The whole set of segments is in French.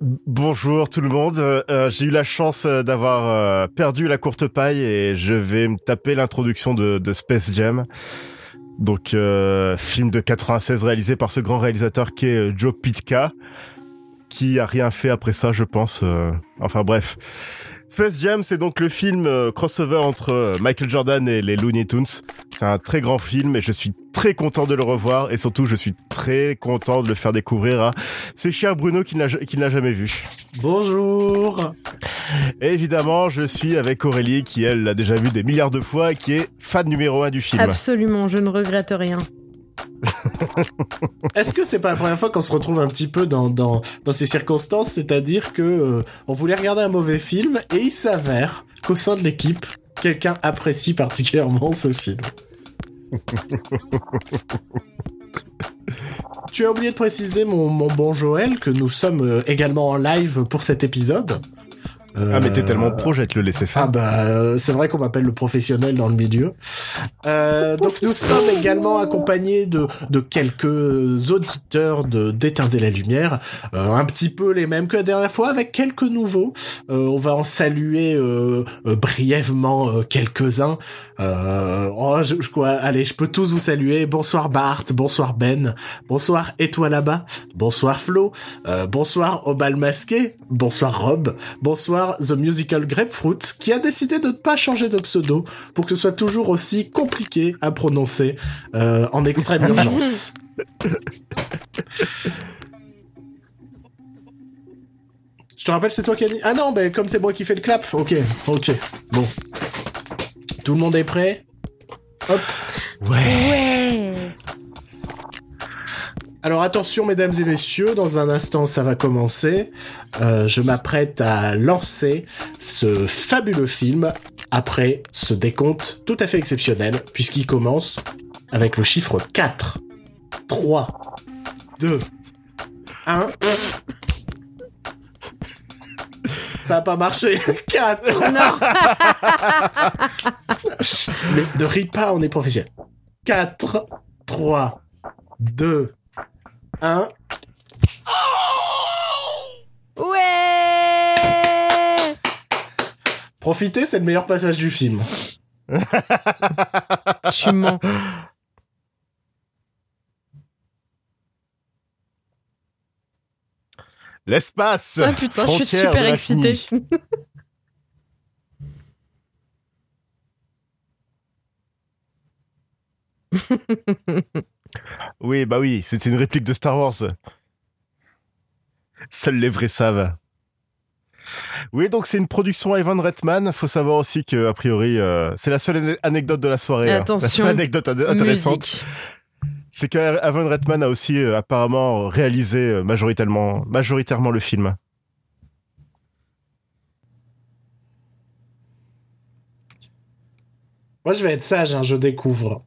Bonjour tout le monde. Euh, j'ai eu la chance euh, d'avoir euh, perdu la courte paille et je vais me taper l'introduction de, de, Space Jam. Donc film de 96 réalisé par ce grand réalisateur qui est Joe Pitka, qui a rien fait après ça, je pense. enfin bref. Space Jam, c'est donc le film euh, crossover entre euh, Michael Jordan et les Looney Tunes. C'est un très grand film et je suis très content de le revoir et surtout je suis très content de le faire découvrir à ce cher Bruno qui n'a jamais vu. Bonjour Et évidemment, je suis avec Aurélie qui, elle, l'a déjà vu des milliards de fois et qui est fan numéro un du film. Absolument, je ne regrette rien. Est-ce que c'est pas la première fois qu'on se retrouve un petit peu dans, ces circonstances, c'est-à-dire que euh, on voulait regarder un mauvais film et il s'avère qu'au sein de l'équipe, quelqu'un apprécie particulièrement ce film. tu as oublié de préciser, mon, mon bon Joël, que nous sommes euh, également en live pour cet épisode ah mais t'es tellement pro, je vais te le laisser faire. Ah bah euh, c'est vrai qu'on m'appelle le professionnel dans le milieu. Euh, donc nous sommes également accompagnés de, de quelques auditeurs de d'éteindre la lumière, euh, un petit peu les mêmes que la dernière fois, avec quelques nouveaux. Euh, on va en saluer euh, brièvement quelques-uns. oh, je, je, allez, je peux tous vous saluer. Bonsoir Bart, bonsoir Ben, bonsoir toi là-bas, bonsoir Flo, bonsoir au bal masqué, bonsoir Rob, bonsoir The Musical Grapefruit, qui a décidé de ne pas changer de pseudo pour que ce soit toujours aussi compliqué à prononcer euh, en extrême urgence. Je te rappelle, c'est toi qui as dit. Ah non, ben comme c'est moi qui fais le clap. Ok, ok. Bon. Tout le monde est prêt? Hop. Ouais. ouais. Alors attention mesdames et messieurs, dans un instant ça va commencer. Euh, je m'apprête à lancer ce fabuleux film après ce décompte tout à fait exceptionnel puisqu'il commence avec le chiffre 4. 3, 2, 1. Ça a pas marché. 4. Non. ne ris pas, on est professionnel. 4, 3, 2, 1. Ouais Profitez, c'est le meilleur passage du film. tu mens. L'espace. Ah putain, je suis super excité. Oui, bah oui, c'était une réplique de Star Wars. Seuls les vrais savent. Oui, donc c'est une production Evan Redman. Faut savoir aussi que a priori, euh, c'est la seule anecdote de la soirée. Hein. Attention. La seule anecdote intéressante. C'est que Evan Redman a aussi euh, apparemment réalisé euh, majoritairement, majoritairement le film. Moi, je vais être sage, hein, je découvre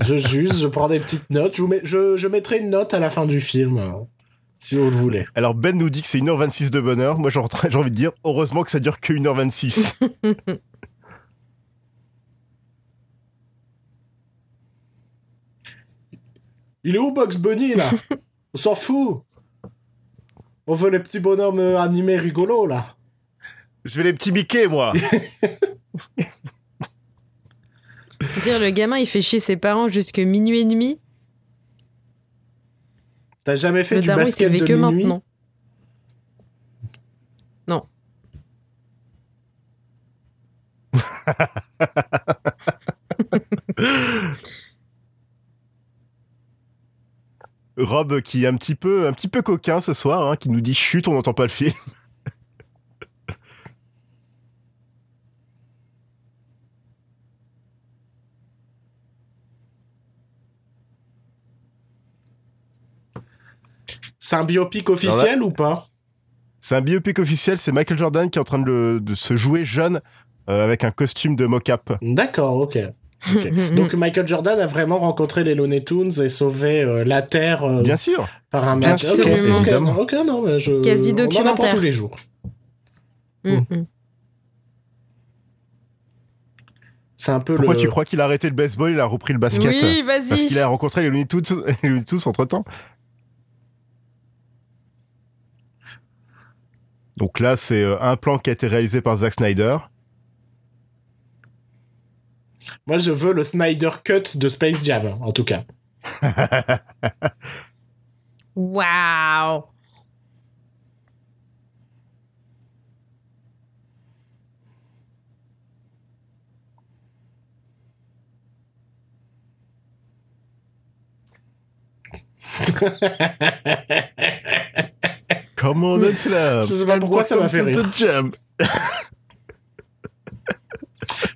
je juge, je prends des petites notes. Je, mets, je, mettrai une note à la fin du film, euh, si vous le voulez. Alors Ben nous dit que c'est 1h26 de bonheur. Moi j'ai envie de dire, heureusement que ça dure que 1h26. Il est où Box Bunny là? On s'en fout. On veut les petits bonhommes animés rigolos là. Je veux les petits Mickey moi. Dire le gamin il fait chier ses parents jusque minuit et demi. T'as jamais fait du basket de que minuit? maintenant. Non. Rob qui est un petit peu un petit peu coquin ce soir, hein, qui nous dit chut, on n'entend pas le film. C'est un biopic officiel ou pas? C'est un biopic officiel, c'est Michael Jordan qui est en train de, se jouer jeune euh, avec un costume de mocap. D'accord, ok. Donc Michael Jordan a vraiment rencontré les Looney Tunes et sauvé euh, la Terre euh, Bien sûr. par un match. Ok, ok, non, mais je... Quasi documentaire. On en tous les jours. Mm, mm. C'est un peu Pourquoi tu crois qu'il a arrêté le baseball, il a repris le basket? Oui, vas-y. Parce qu'il a rencontré les Looney Tunes, les Looney Tunes entre temps. Donc là, c'est euh, un plan qui a été réalisé par Zack Snyder. Moi, je veux le Snyder Cut de Space Jam, en tout cas. Waouh Comment on cela Je sais pas pourquoi ça m'a fait rire.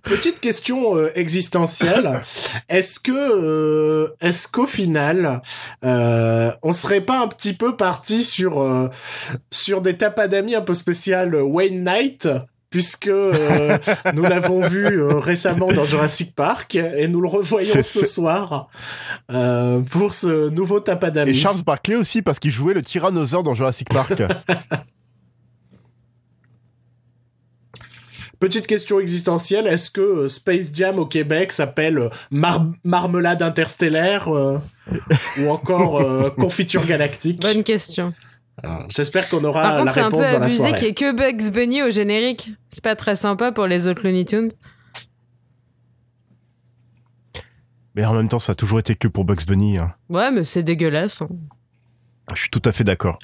Petite question euh, existentielle. Est-ce que, euh, est-ce qu'au final, euh, on serait pas un petit peu parti sur sur des tapadami un peu spéciales Wayne Knight? Puisque euh, nous l'avons vu euh, récemment dans Jurassic Park et nous le revoyons ce soir euh, pour ce nouveau Et tapadami. Charles Barkley aussi parce qu'il jouait le tyrannosaure dans Jurassic Park. Petite question existentielle, est-ce que Space Jam au Québec s'appelle Mar- Marmelade interstellaire euh, ou encore euh, Confiture galactique? Bonne question. J'espère qu'on aura Par contre, la c'est un peu réponse dans la abusé soirée. qu'il n'y ait que Bugs Bunny au générique. C'est pas très sympa pour les autres Looney Tunes. Mais en même temps, ça a toujours été que pour Bugs Bunny. hein. Ouais, mais c'est dégueulasse. hein. Je suis tout à fait d'accord.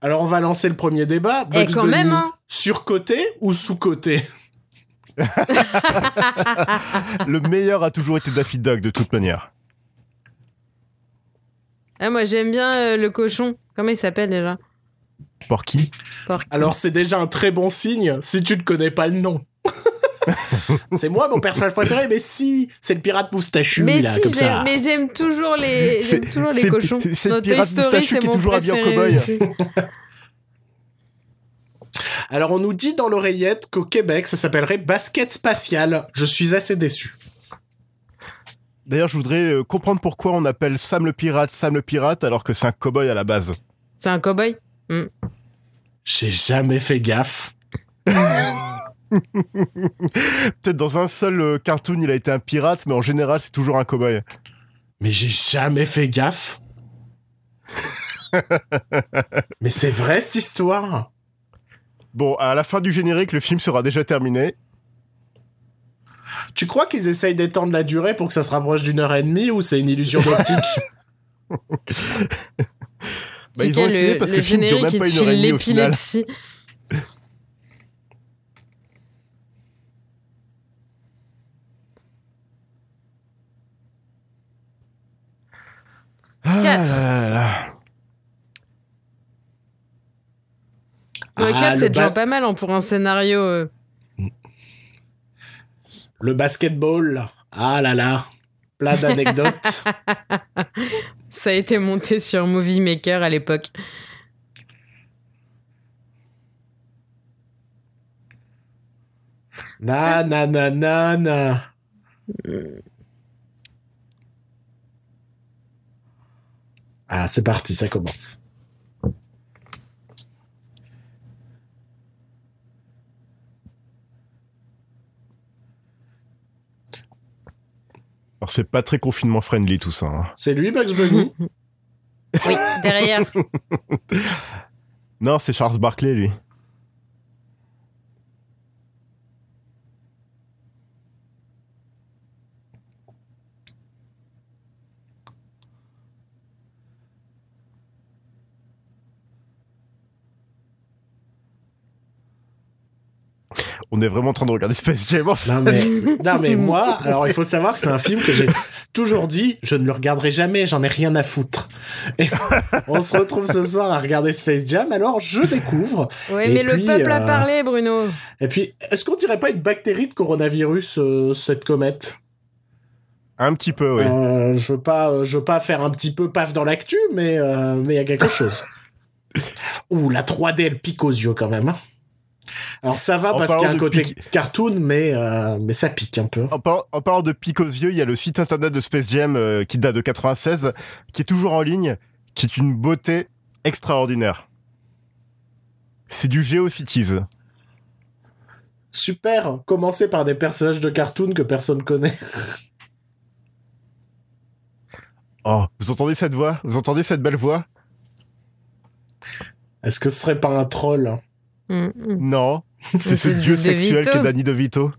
Alors on va lancer le premier débat. Eh, Bugs quand Bunny, même, hein. Surcoté ou sous-coté? Le meilleur a toujours été Daffy Duck de toute manière. Ah, moi, j'aime bien euh, le cochon. Comment il s'appelle déjà? Porky Porky. Alors c'est déjà un très bon signe si tu ne connais pas le nom. c'est moi mon personnage préféré, mais si c'est le pirate moustachu mais là si, comme j'aime- ça. mais j'aime toujours les, C'est- j'aime toujours les c'est- cochons. c'est le pirate Story, moustachu c'est qui est mon toujours habillé en cow-boy. Alors on nous dit dans l'oreillette qu'au Québec ça s'appellerait basket spatial. Je suis assez déçu. D'ailleurs, je voudrais euh, comprendre pourquoi on appelle Sam le pirate Sam le pirate alors que c'est un cowboy à la base. C'est un cow-boy? J'ai jamais fait gaffe. Peut-être dans un seul euh, cartoon, il a été un pirate, mais en général, c'est toujours un cowboy. Mais j'ai jamais fait gaffe. mais c'est vrai cette histoire. Bon, à la fin du générique, le film sera déjà terminé. Tu crois qu'ils essayent d'étendre la durée pour que ça se rapproche d'une heure et demie ou c'est une illusion d'optique Bah, ils ont essayé le, parce que le film dure générique même pas une heure et demie au final. l'épilepsie. Ah Quatre. là là là. Ouais, Ah, 4, le c'est déjà pas mal hein, pour un scénario. euh. Le basketball. Ah là là. Plein d'anecdotes. Ça a été monté sur Movie Maker à l'époque. na na na na na. Ah, c'est parti, ça commence. Alors, c'est pas très confinement friendly tout ça. hein. C'est lui, Bugs Bunny Oui, derrière. Non, c'est Charles Barkley, lui. On est vraiment en train de regarder Space Jam. Non mais, non mais moi, alors il faut savoir que c'est un film que j'ai toujours dit, je ne le regarderai jamais, j'en ai rien à foutre. Et on se retrouve ce soir à regarder Space Jam, alors je découvre. Et mais puis, le peuple a euh, parlé, Bruno. Et puis, est-ce qu'on dirait pas une bactérie de coronavirus, euh, cette comète? Un petit peu, oui. Euh, Je veux pas, euh, je veux pas faire un petit peu paf dans l'actu, mais euh, mais il y a quelque chose. Ouh, la 3D, elle pique aux yeux quand même. hein. Alors ça va En parce qu'il y a un côté pique- cartoon, mais euh, mais ça pique un peu. En parlant, en parlant de pic aux yeux, il y a le site internet de Space Jam euh, qui date de 96, qui est toujours en ligne, qui est une beauté extraordinaire. C'est du GeoCities. Super, commencer par des personnages de cartoon que personne connaît. Oh, vous entendez cette voix? Vous entendez cette belle voix? Est-ce que ce serait pas un troll Mm, mm. Non, c'est ce dieu sexuel qu'est Danny DeVito.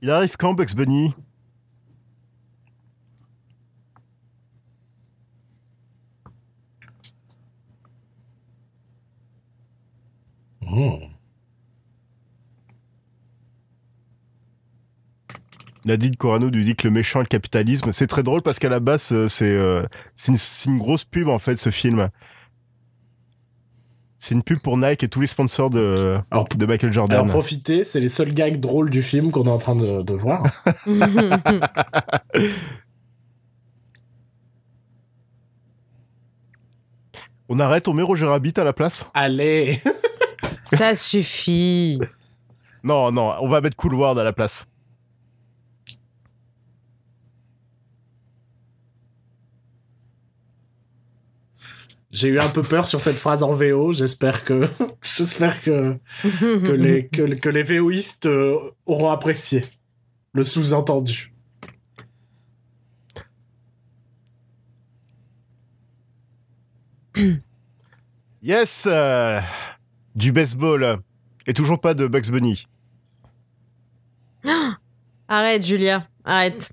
Il arrive quand Bugs Bunny? Hmm. Nadine Corano nous dit que le méchant est le capitalisme. C'est très drôle parce qu'à la base, euh, c'est euh, c'est une, grosse pub en fait, ce film. C'est une pub pour Nike et tous les sponsors de, Alors, de Michael Alors Jordan. profitez, c'est les seuls gags drôles du film qu'on est en train de, de voir. On arrête, on met Roger Rabbit à la place Allez Ça suffit. Non, non, on va mettre Cool World à la place. J'ai eu un peu peur sur cette phrase en VO. J'espère que j'espère que que les que, que les VOistes euh, auront apprécié le sous-entendu. Yes euh, Du baseball. Et toujours pas de Bugs Bunny. Arrête, Julia. Arrête.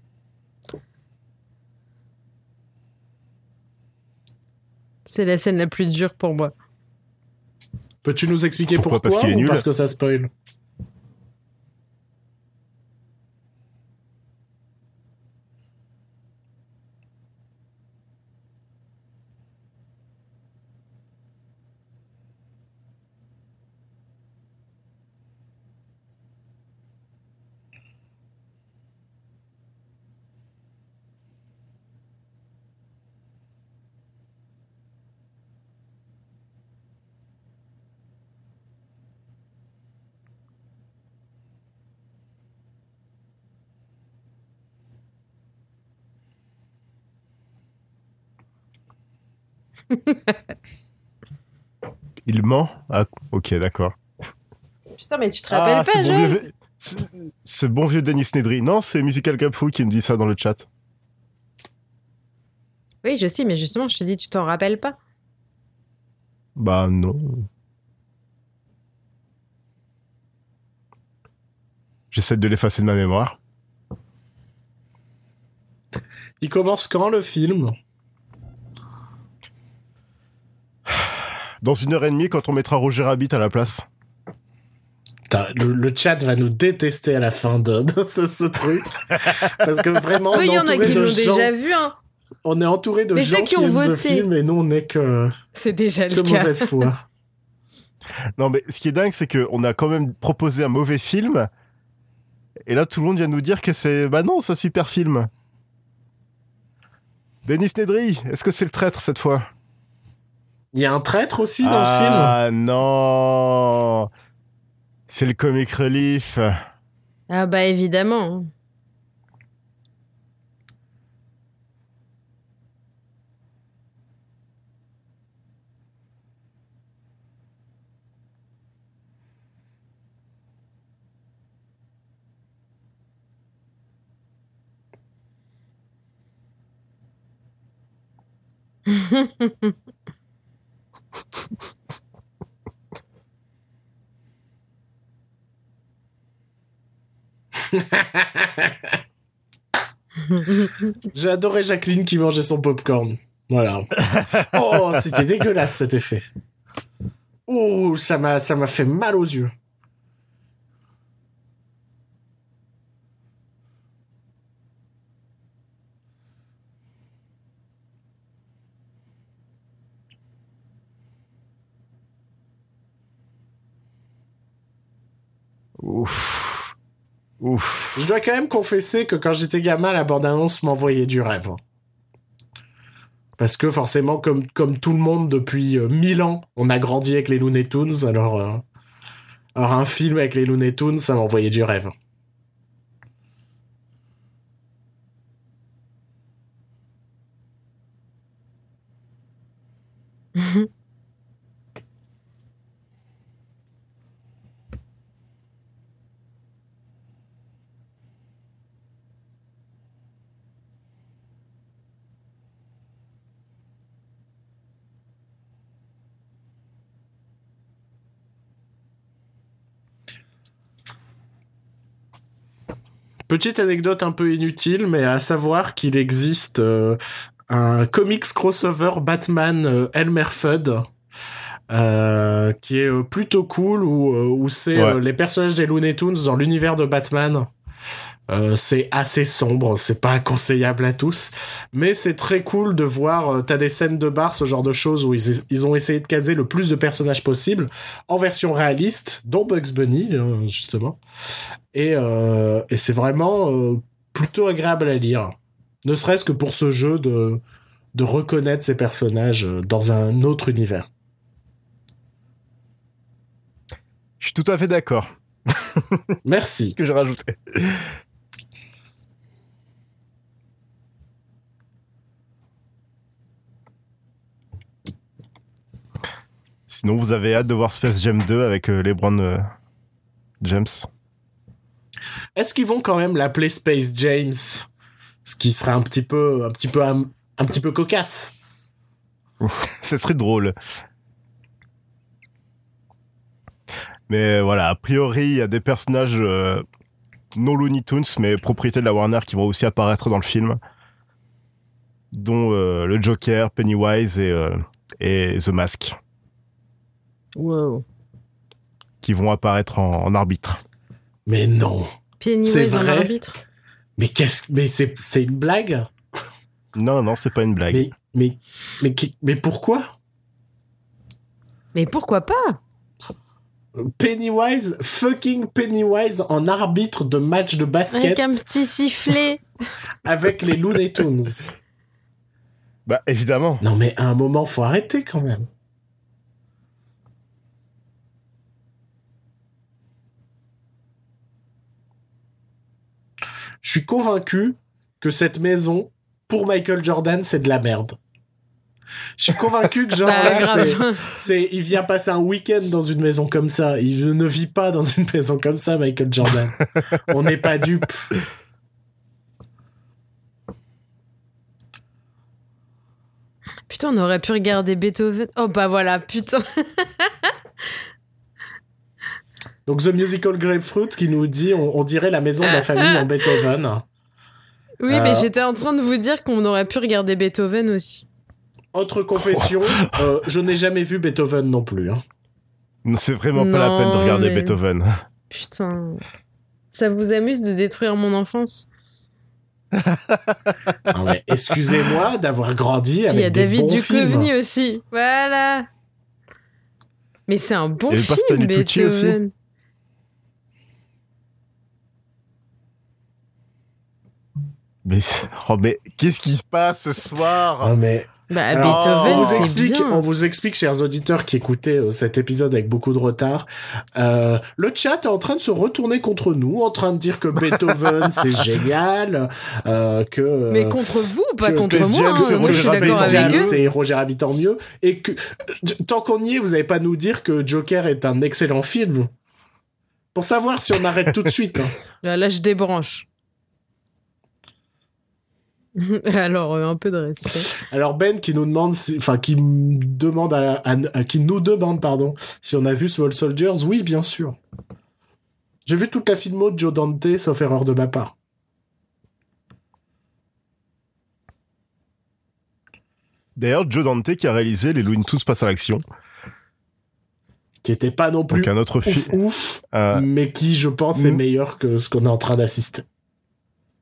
C'est la scène la plus dure pour moi. Peux-tu nous expliquer Pourquoi? pourquoi, Parce qu'il est ou nul parce que ça spoil? Il ment Ah, ok, d'accord. Putain, mais tu te Ah, rappelles pas, ce bon Joël vieux- ce- Ce bon vieux Denis Nedry. Non, c'est Musical Capfou qui me dit ça dans le chat. Oui, je sais, mais justement, je te dis, tu t'en rappelles pas. Bah non. J'essaie de l'effacer de ma mémoire. Il commence quand le film? Dans une heure et demie, quand on mettra Roger Rabbit à la place. Le, le chat va nous détester à la fin de, de ce, ce truc. Parce que vraiment, on Oui, il y est en a entouré qui de l'ont gens, déjà vu, hein. on est entouré de Mais gens ceux qui, qui ont aiment ce voté. film et nous on n'est que, C'est déjà que le cas. mauvaise foi. Non, mais ce qui est dingue, c'est qu'on a quand même proposé un mauvais film. Et là, tout le monde vient nous dire que c'est. Bah non, c'est un super film. Denis Nedry, est-ce que c'est le traître cette fois? Il y a un traître aussi dans ce film? Ah non C'est le comic relief. Ah bah évidemment. J'ai adoré Jacqueline qui mangeait son popcorn. Voilà. Oh, c'était dégueulasse cet effet. M'a, ça m'a fait mal aux yeux. Ouf. Ouf. Je dois quand même confesser que quand j'étais gamin, la bande-annonce m'envoyait du rêve. Parce que forcément, comme, comme tout le monde depuis euh, mille ans, on a grandi avec les Looney Tunes, alors, euh, alors un film avec les Looney Tunes, ça m'envoyait du rêve. Petite anecdote un peu inutile, mais à savoir qu'il existe euh, un comics crossover Batman euh, Elmer Fudd. euh, qui est plutôt cool où, où c'est Ouais. les personnages des Looney Tunes dans l'univers de Batman. Euh, c'est assez sombre, c'est pas conseillable à tous, mais c'est très cool de voir. euh, T'as des scènes de bar, ce genre de choses où ils, ils ont essayé de caser le plus de personnages possible en version réaliste, dont Bugs Bunny euh, justement. Et, euh, et c'est vraiment euh, plutôt agréable à lire, ne serait-ce que pour ce jeu de de reconnaître ces personnages dans un autre univers. Je suis tout à fait d'accord. Merci. Ce que j'ai rajouté. Sinon, vous avez hâte de voir Space Jam 2 avec euh, LeBron euh, James. Est-ce qu'ils vont quand même l'appeler Space James, ce qui serait un petit peu un petit peu un, un petit peu cocasse. Ce serait drôle. Mais voilà, a priori, il y a des personnages euh, non Looney Tunes, mais propriété de la Warner qui vont aussi apparaître dans le film, dont euh, le Joker, Pennywise et, et The Mask, Wow. qui vont apparaître en, en arbitre. Mais non. Pennywise C'est en vrai arbitre. Mais qu'est-ce mais c'est c'est une blague? Non, non, c'est pas une blague. Mais mais mais mais pourquoi? Mais pourquoi pas? Pennywise fucking Pennywise en arbitre de match de basket Avec un petit sifflet. avec les Looney Tunes. Bah, évidemment. Non mais à un moment faut arrêter quand même. Je suis convaincu que cette maison, pour Michael Jordan, c'est de la merde. Je suis convaincu que genre Bah, là, c'est- il vient passer un week-end dans une maison comme ça. Il ne vit pas dans une maison comme ça, Michael Jordan. On n'est pas dupe. Putain, on aurait pu regarder Beethoven. Oh bah voilà, putain. Donc The Musical Grapefruit qui nous dit, on, on dirait la maison de la famille en Beethoven. Oui, Euh. mais j'étais en train de vous dire qu'on aurait pu regarder Beethoven aussi. Autre confession, euh, je n'ai jamais vu Beethoven non plus. hein. C'est vraiment pas la peine de regarder mais- Beethoven. Putain. Ça vous amuse de détruire mon enfance? Ah Excusez-moi d'avoir grandi Puis Il y a avec des David bons Duchovny aussi. Voilà. Mais c'est un bon Il y avait pas film, Tucci aussi? Mais, oh, mais qu'est-ce qui se passe ce soir? Ah, mais Bah, Alors, Beethoven, on vous explique, bien. on vous explique, chers auditeurs qui écoutaient euh, cet épisode avec beaucoup de retard. euh, le chat est en train de se retourner contre nous, en train de dire que Beethoven c'est génial, euh, que Mais contre vous, pas que contre moi. Hein. c'est Moi, je suis Roger d'accord Rabbit, avec eux. c'est Roger Rabbit en mieux, et que tant qu'on y est, vous n'allez pas nous dire que Joker est un excellent film. Pour savoir si on arrête tout de suite. hein. Là, là, je débranche. Alors, euh, un peu de respect. Alors Ben qui nous demande, si- enfin qui me demande à, la- à- à- qui nous demande pardon, si on a vu Small Soldiers. Oui, bien sûr. J'ai vu toute la filmo de Joe Dante, sauf erreur de ma part. D'ailleurs, Joe Dante qui a réalisé Les Looney Tunes passent à l'action. Qui était pas non plus Donc un autre ouf film. ouf, Euh, mais qui je pense est Mm. meilleur que ce qu'on est en train d'assister.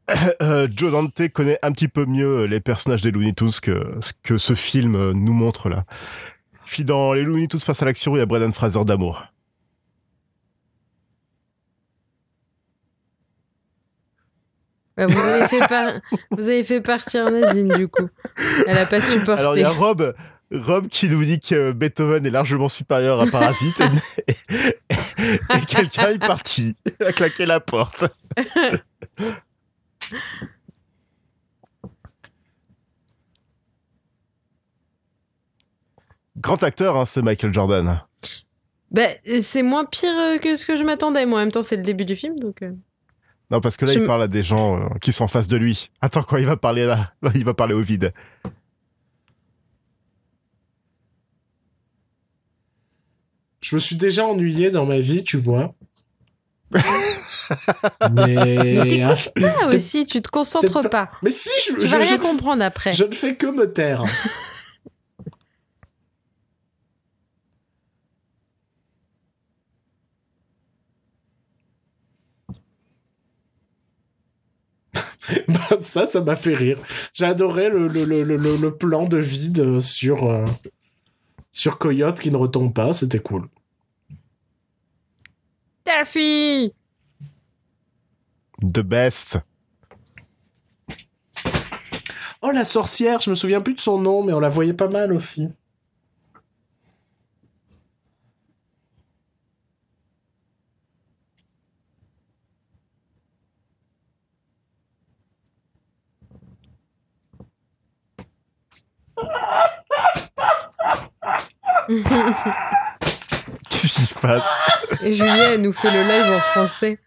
euh, Joe Dante connaît un petit peu mieux les personnages des Looney Tunes que ce que ce film euh, nous montre là. Puis dans Les Looney Tunes face à l'action, il y a Brendan Fraser d'amour. Ouais, vous, avez fait par- vous avez fait partir Nadine, du coup. Elle a pas supporté. Alors il y a Rob, Rob qui nous dit que Beethoven est largement supérieur à Parasite et, et- et quelqu'un est parti, a claqué la porte. Grand acteur, hein, ce Michael Jordan. Bah, c'est moins pire euh, que ce que je m'attendais. Moi, en même temps, c'est le début du film, donc. euh. Non, parce que là, Je il parle à des gens euh, qui sont en face de lui. Attends, quand il va parler là, il va parler au vide. Je me suis déjà ennuyé dans ma vie, tu vois. Mais, Mais ah, t'écoutes pas aussi, tu te concentres pas. mais si, je, Tu je- vas rien je- comprendre après. je ne fais que me taire. Bah, ça, ça m'a fait rire. J'ai le, le, le, le, le- plan de vide sur, euh, sur Coyote qui ne retombe pas, c'était cool. Taffy The best. Oh, la sorcière, je me souviens plus de son nom, mais on la voyait pas mal aussi. Qu'est-ce qui se passe? Et Julien elle nous fait le live en français.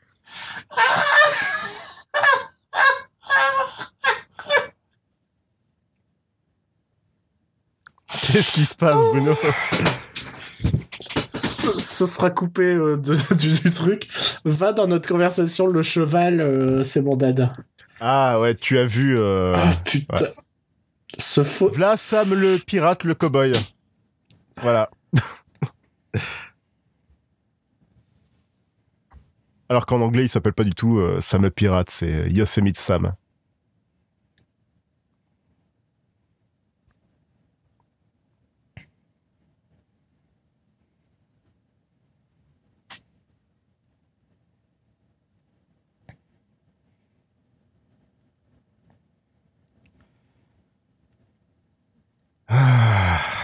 Qu'est-ce qui se passe, Bruno Ce, ce sera coupé euh, de- du, du truc. Va dans notre conversation, le cheval, euh, c'est mon dada. Ah ouais, tu as vu... Euh... Ah putain. ouais. Ce faux. Là, Sam le pirate, le cowboy. Voilà. Alors qu'en anglais, il s'appelle pas du tout euh, Sam le pirate, c'est Yosemite Sam. Ah.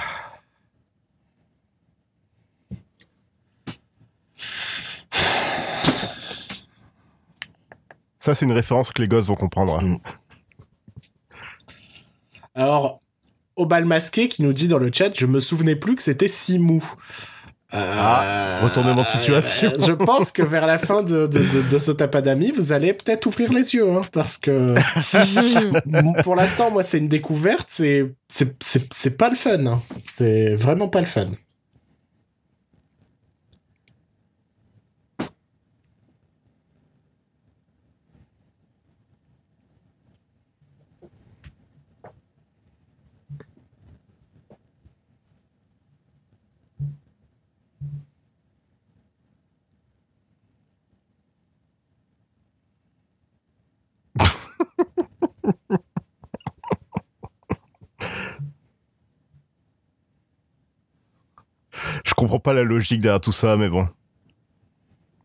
Ça, c'est une référence que les gosses vont comprendre. Mm. Alors, au bal masqué qui nous dit dans le chat, je me souvenais plus que c'était Simou. Euh, Ah, retournement de situation. euh, je pense que vers la fin de, de, de, de ce tapadami, vous allez peut-être ouvrir les yeux, hein, parce que pour l'instant, moi, c'est une découverte, c'est c'est- c'est c'est pas le fun. hein. C'est vraiment pas le fun. Je comprends pas la logique derrière tout ça, mais bon.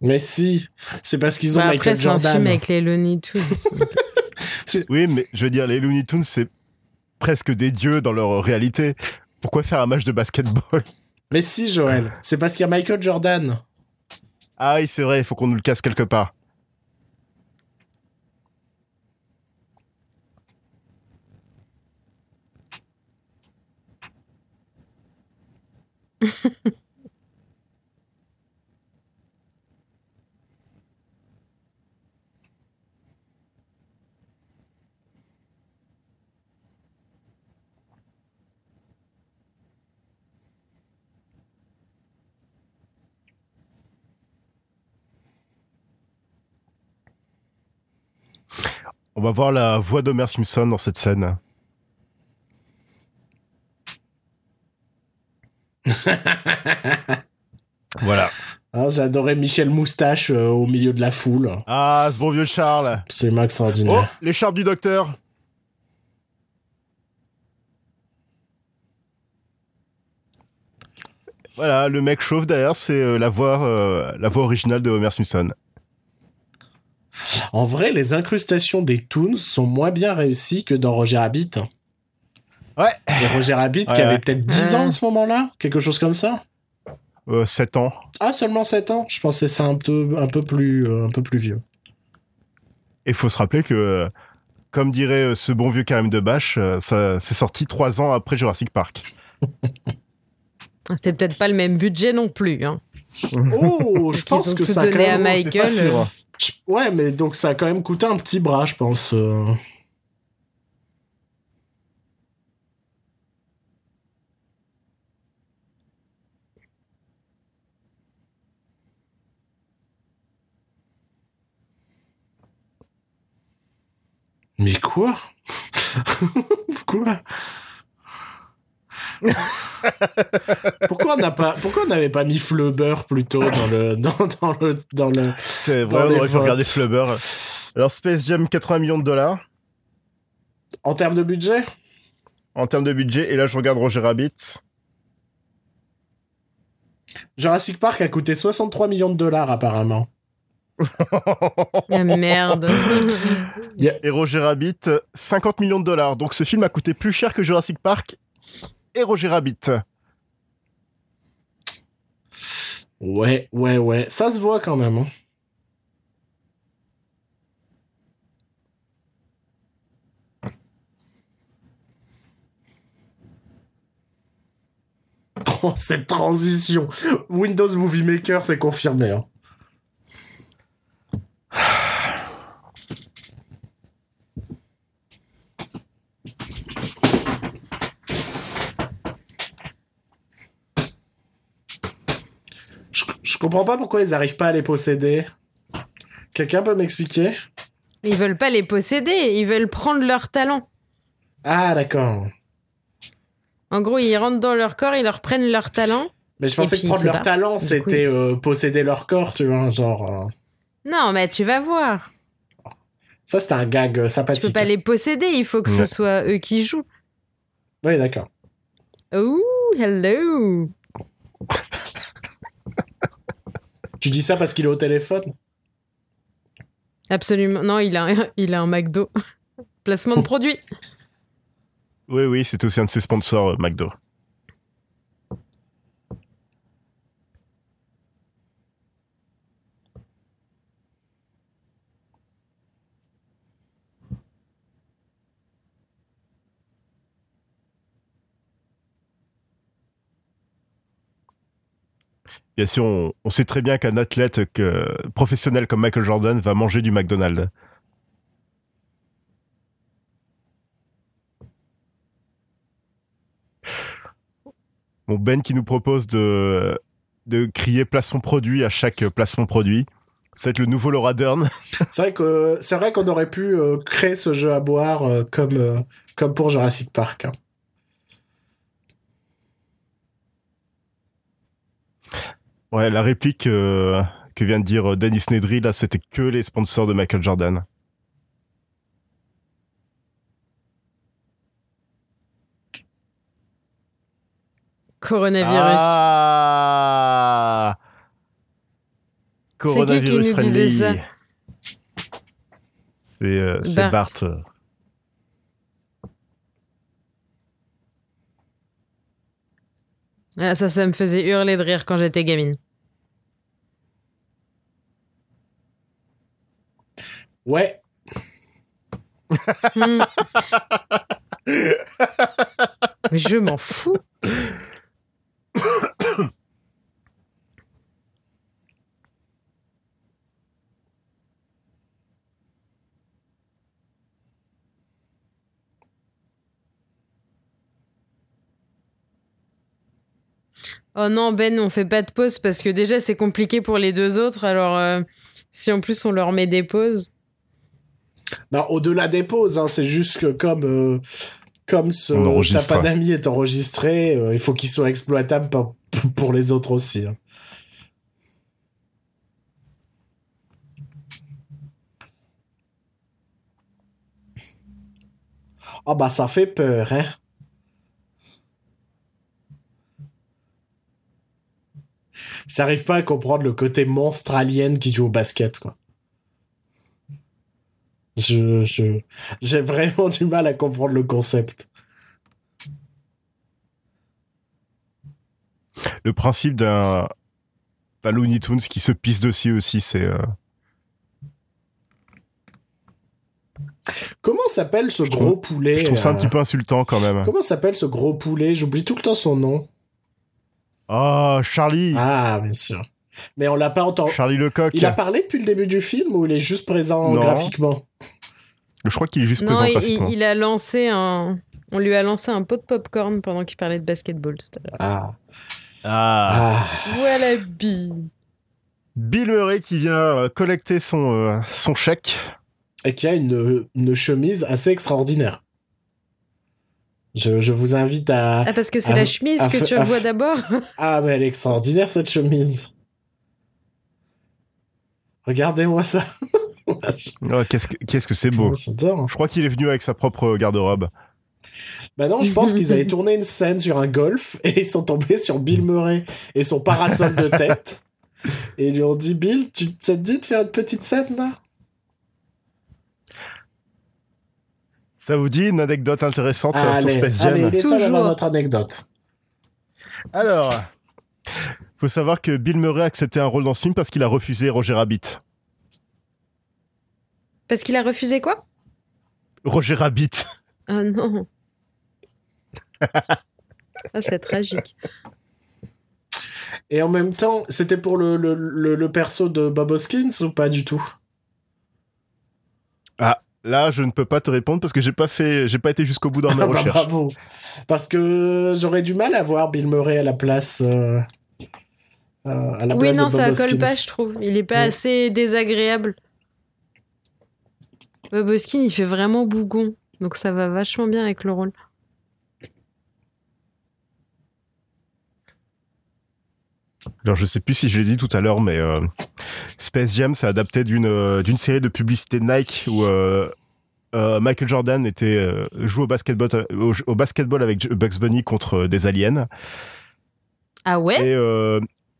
Mais si, c'est parce qu'ils ont Bah, après, Michael c'est un Jordan. film avec les Looney Tunes. Oui, mais je veux dire, les Looney Tunes, c'est presque des dieux dans leur réalité. Pourquoi faire un match de basketball? Mais si, Joël, c'est parce qu'il y a Michael Jordan. Ah oui, c'est vrai, il faut qu'on nous le casse quelque part. On va voir la voix d'Homer Simpson dans cette scène. voilà. Ah, J'ai adoré Michel Moustache euh, au milieu de la foule. Ah, ce bon vieux Charles. Absolument Oh, extraordinaire. l'écharpe du docteur. Voilà, le mec chauve derrière, c'est euh, la voix, euh, la voix originale de Homer Simpson. En vrai, les incrustations des Toons sont moins bien réussies que dans Roger Rabbit. Ouais. Et Roger Rabbit qui Ouais, avait ouais. peut-être 10 ans à ce moment-là Quelque chose comme ça Euh, 7 ans. Ah, seulement 7 ans Je pensais ça un peu, un peu, plus, euh, un peu plus vieux. Et il faut se rappeler que, euh, comme dirait euh, ce bon vieux Karim Debache, ça c'est sorti 3 ans après Jurassic Park. C'était peut-être pas le même budget non plus. Hein. Oh, je pense que tout ça a à. Michael, Ouais, mais donc ça a quand même coûté un petit bras, je pense. Euh. Mais quoi? Quoi? pourquoi on n'a pas pourquoi on n'avait pas mis Flubber plutôt dans le dans, dans le dans le C'est Dans vrai, on aurait pu regarder Flubber. Alors Space Jam 80 millions de dollars en termes de budget? En termes de budget et là je regarde Roger Rabbit. Jurassic Park a coûté 63 millions de dollars apparemment. Ah, merde. Et Roger Rabbit 50 millions de dollars. Donc ce film a coûté plus cher que Jurassic Park et Roger Rabbit. Ouais, ouais, ouais, ça se voit quand même. hein. Oh, cette transition. Windows Movie Maker, c'est confirmé. hein. Je, comprends pas pourquoi ils arrivent pas à les posséder. Quelqu'un peut m'expliquer? Ils veulent pas les posséder, ils veulent prendre leur talent. Ah, d'accord. En gros, ils rentrent dans leur corps, ils leur prennent leur talent. Mais je pensais que prendre leur talent, c'était euh, posséder leur corps, tu vois, genre... euh, Non, mais tu vas voir. Ça, c'était un gag euh, Tu sympathique. peux pas les posséder, il faut que Ouais. ce soit eux qui jouent. Oui, d'accord. Ouh, hello. Tu dis ça parce qu'il est au téléphone? Absolument. Non, il a un, il a un McDo. Placement de produit. Oui, oui, c'est aussi un de ses sponsors, euh, McDo. Bien sûr, on, sait très bien qu'un athlète professionnel comme Michael Jordan va manger du McDonald's. Bon, Ben qui nous propose de, crier placement produit à chaque placement produit. Ça va être le nouveau Laura Dern. C'est vrai qu'on aurait pu euh, créer ce jeu à boire euh, comme euh, comme pour Jurassic Park. hein. Ouais, la réplique euh, que vient de dire euh, Dennis Nedry, là, c'était que les sponsors de Michael Jordan. Coronavirus. Ah qui qui Coronavirus nous disait ça? C'est euh, c'est Bart. Bart. euh. Ah, ça, ça me faisait hurler de rire quand j'étais gamine. Ouais. Hmm. Mais je m'en fous. Oh non, Ben, on fait pas de pause parce que déjà c'est compliqué pour les deux autres. Alors, euh, si en plus on leur met des pauses. Non, au-delà des pauses, hein, c'est juste que comme euh, comme ce t'as pas d'amis est enregistré, euh, il faut qu'il soit exploitable pour, pour les autres aussi. hein. Ah bah ça fait peur, hein. J'arrive pas à comprendre le côté monstre alien qui joue au basket, quoi. Je, je, j'ai vraiment du mal à comprendre le concept. Le principe d'un d'un Looney Tunes qui se pisse dessus aussi, c'est... euh, Comment s'appelle ce Je gros trouve- poulet Je trouve ça un euh, petit peu insultant quand même. Comment s'appelle ce gros poulet? J'oublie tout le temps son nom. Ah, Charlie Ah, bien sûr. Mais on l'a pas entendu. Charlie Lecoq. Il a parlé depuis le début du film ou il est juste présent Non. graphiquement? Je crois qu'il est juste Non, présent il, graphiquement. il a lancé un. On lui a lancé un pot de popcorn pendant qu'il parlait de basketball tout à l'heure. Ah. Ah. Ah. Voilà, bi. Bill Murray qui vient euh, collecter son, euh, son chèque. et qui a une, une chemise assez extraordinaire. Je, je vous invite à... Ah, parce que c'est la chemise à que tu à vois d'abord Ah, mais elle est extraordinaire, cette chemise. Regardez-moi ça. Oh, qu'est-ce que c'est beau. J'adore. Je crois qu'il est venu avec sa propre garde-robe. Bah non, je pense qu'ils avaient tourné une scène sur un golf et ils sont tombés sur Bill Murray et son parasol de tête. Et ils lui ont dit Bill, tu ça te dit de faire une petite scène là? Ça vous dit une anecdote intéressante euh, sur Allez, Space Jam allez, il est temps d'avoir Toujours. notre anecdote. Alors, faut savoir que Bill Murray a accepté un rôle dans ce film parce qu'il a refusé Roger Rabbit. Parce qu'il a refusé quoi? Roger Rabbit. Ah non. Ah, c'est tragique. Et en même temps, c'était pour le, le, le, le perso de Bob Hoskins ou pas du tout? Ah, là, je ne peux pas te répondre parce que j'ai pas fait, j'ai pas été jusqu'au bout dans mes Ah bah, recherches. bravo. Parce que j'aurais du mal à voir Bill Murray à la place. euh, euh, à la Oui, place non, de ça colle pas, je trouve. Il est pas Ouais. assez désagréable. Bob Hoskin, il fait vraiment bougon. Donc ça va vachement bien avec le rôle. Alors, je sais plus si je l'ai dit tout à l'heure, mais euh, Space Jam, c'est adapté d'une euh, d'une série de publicités Nike où euh, euh, Michael Jordan était joue au basketball au, au basketball avec Bugs Bunny contre des aliens. Ah ouais? Et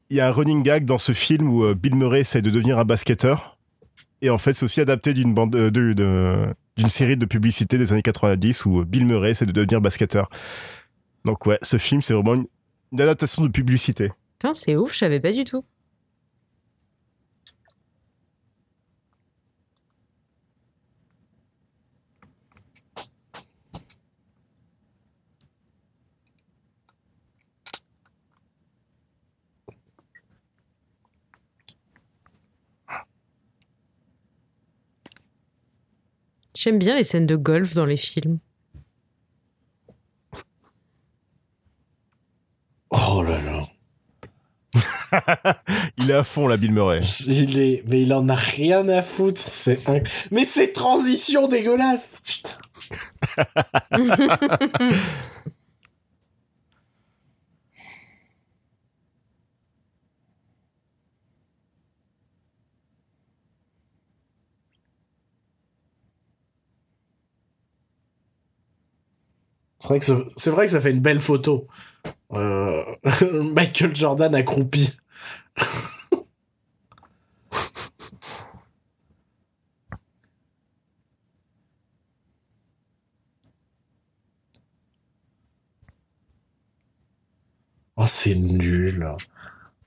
il y a un running gag dans ce film où Bill Murray essaie de devenir un basketteur. Et en fait, c'est aussi adapté d'une bande de- de- d'une série de publicités des années 90 où Bill Murray essaie de devenir basketteur. Donc ouais, ce film, c'est vraiment une, une adaptation de publicité. Putain, c'est ouf, je savais pas du tout. J'aime bien les scènes de golf dans les films. Oh là là. Il est à fond, là, Bill Murray. Il est, mais il en a rien à foutre. C'est inc- mais ces transitions dégueulasses. C'est vrai, que vrai que ça fait une belle photo. Euh, Michael Jordan accroupi. Oh, c'est nul.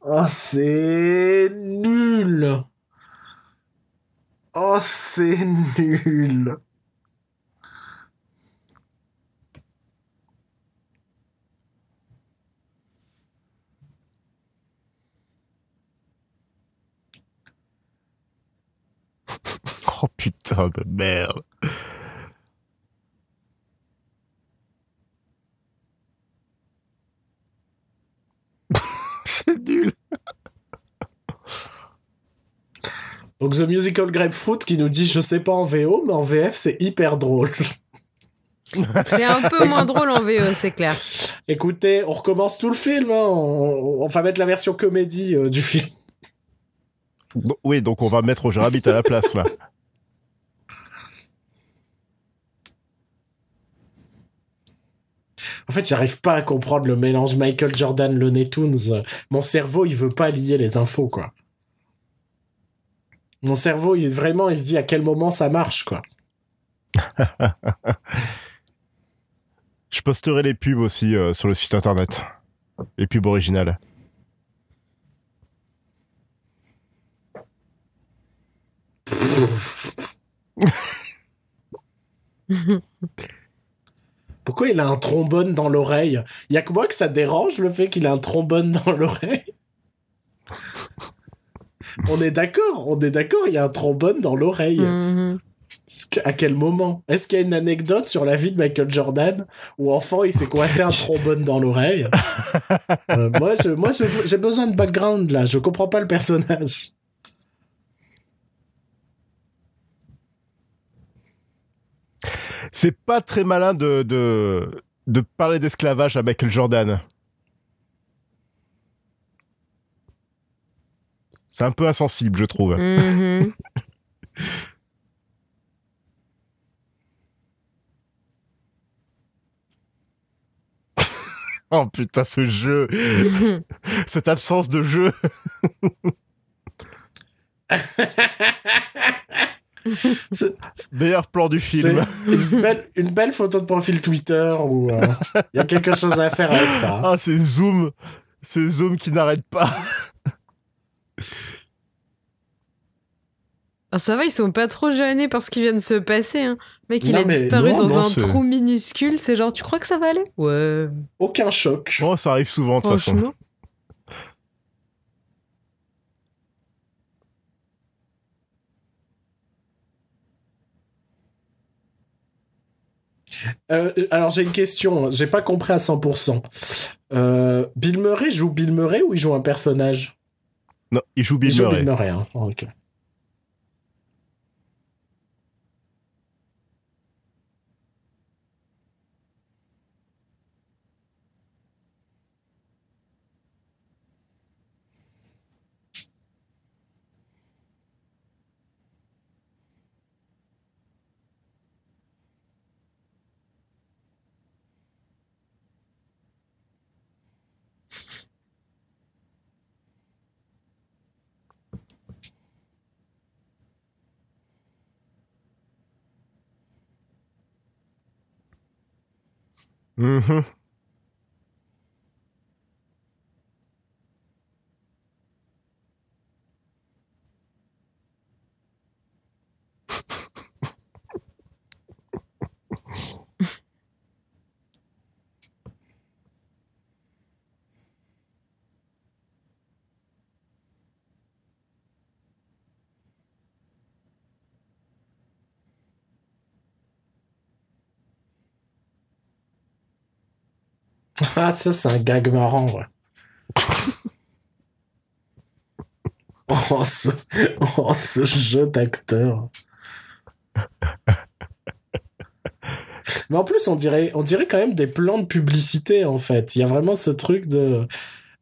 Oh, c'est nul. Oh, c'est nul. Oh putain de merde. c'est nul. Donc The Musical Grapefruit qui nous dit je sais pas en VO mais en VF c'est hyper drôle. C'est un peu moins drôle en VO, c'est clair. Écoutez, on recommence tout le film, hein. on, on va mettre la version comédie euh, du film. Bon, oui, donc on va mettre Roger Rabbit à la place, là. En fait, j'arrive pas à comprendre le mélange Michael Jordan Looney Tunes. Mon cerveau, il veut pas lier les infos quoi. Mon cerveau, il vraiment, il se dit à quel moment ça marche quoi. Je posterai les pubs aussi euh, sur le site internet. Les pubs originales. Pourquoi il a un trombone dans l'oreille? Il y a que moi que ça dérange le fait qu'il a un trombone dans l'oreille? on est d'accord, on est d'accord, il y a un trombone dans l'oreille. Mhm. Que- À quel moment? Est-ce qu'il y a une anecdote sur la vie de Michael Jordan où enfant il s'est coincé un trombone dans l'oreille? Euh, Moi, j'ai besoin de background là. Je comprends pas le personnage. C'est pas très malin de, de, de parler d'esclavage à Michael Jordan. C'est un peu insensible, je trouve. Mhm. Oh putain, ce jeu. Cette absence de jeu. C'est- Meilleur plan du film. une belle, une belle photo de profil Twitter où euh, il y a quelque chose à faire avec ça. Ah, c'est Zoom. C'est Zoom qui n'arrête pas. Ah, ça va, ils sont pas trop gênés par ce qui vient de se passer. Hein. Mec, il Non, a mais disparu non, dans non, un trou minuscule. C'est genre, tu crois que ça va aller? Ouais. Aucun choc. Oh, ça arrive souvent, de toute façon. Euh, alors j'ai une question, j'ai pas compris à 100%. Euh, Bill Murray joue Bill Murray ou il joue un personnage? Non, il joue Bill Il joue Murray. Bill Murray. Hein. Oh. Mm-hmm. Ça, c'est un gag marrant, oh, ce... oh, ce jeu d'acteur. Mais en plus, on dirait, on dirait quand même des plans de publicité, en fait. Il y a vraiment ce truc de...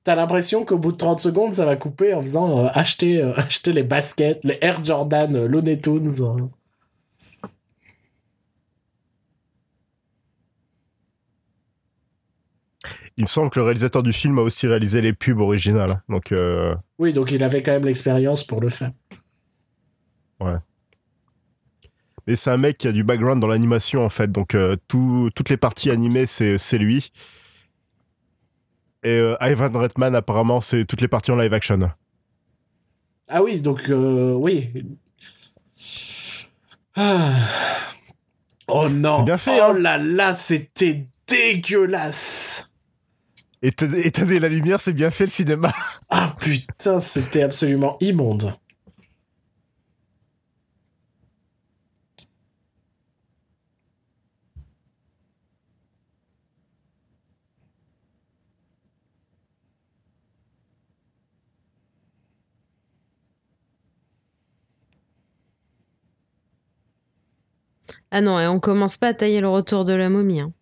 T'as l'impression qu'au bout de 30 secondes, ça va couper en faisant euh, acheter, euh, acheter les baskets, les Air Jordan, euh, Looney Tunes. euh. Il me semble que le réalisateur du film a aussi réalisé les pubs originales. Donc, euh, Oui, donc il avait quand même l'expérience pour le faire. mais c'est un mec qui a du background dans l'animation en fait. Donc, euh, tout- toutes les parties animées, c'est lui. Et euh, Ivan Reitman, apparemment, c'est toutes les parties en live action. Ah oui, donc oui. Ah. Oh non. Bien fait, Oh hein. là là, c'était dégueulasse. Éteindre éteindre la lumière, c'est bien fait le cinéma. Ah putain, c'était absolument immonde. Ah non, et on commence pas à tailler le retour de la momie. Hein.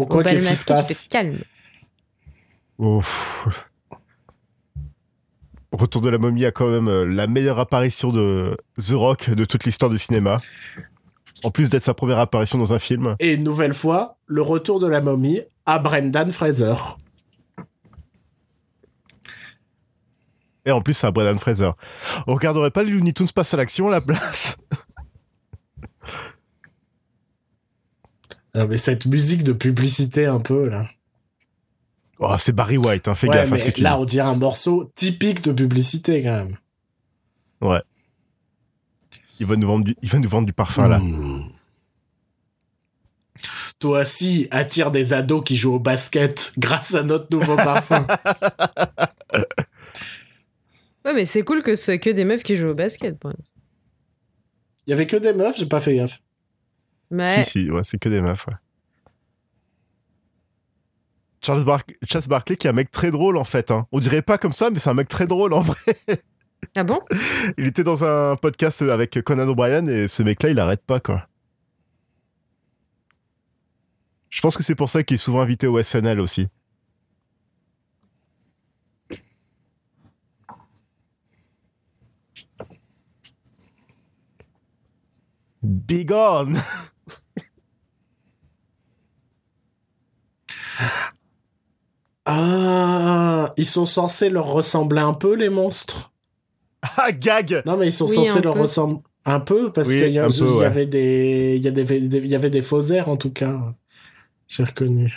Pourquoi Au bal qu'est-ce qui se passe. Ouf. Retour de la momie a quand même euh, la meilleure apparition de The Rock de toute l'histoire du cinéma. En plus d'être sa première apparition dans un film. Et une nouvelle fois, le retour de la momie à Brendan Fraser. Et en plus, c'est un Brendan Fraser. On regarderait pas les Looney Tunes passe à l'action à la place? Ah, mais cette musique de publicité un peu là. Oh, c'est Barry White, hein, fais ouais, gaffe à ce mais que tu là dis. on dirait un morceau typique de publicité quand même. Il va nous vendre du, il va nous vendre du parfum, là. Hmm. Toi aussi, attire des ados qui jouent au basket grâce à notre nouveau parfum. Ouais, mais c'est cool que ce que des meufs qui jouent au basket. Il y avait que des meufs, j'ai pas fait gaffe. Ouais. Si, si, ouais, c'est que des meufs, ouais. Charles Bar Barkley, qui est un mec très drôle, en fait. Hein. On dirait pas comme ça, mais c'est un mec très drôle, en vrai. Ah bon? Il était dans un podcast avec Conan O'Brien, et ce mec-là, il arrête pas, quoi. Je pense que c'est pour ça qu'il est souvent invité au SNL aussi. Be gone Ah, ils sont censés leur ressembler un peu, les monstres? Ah, gag Non, mais ils sont Oui, censés un leur peu. ressembler un peu, parce Oui, qu'il y, a- un peu, il y ouais. avait des, il y, a des, des- il y avait des faux airs, en tout cas. J'ai reconnu.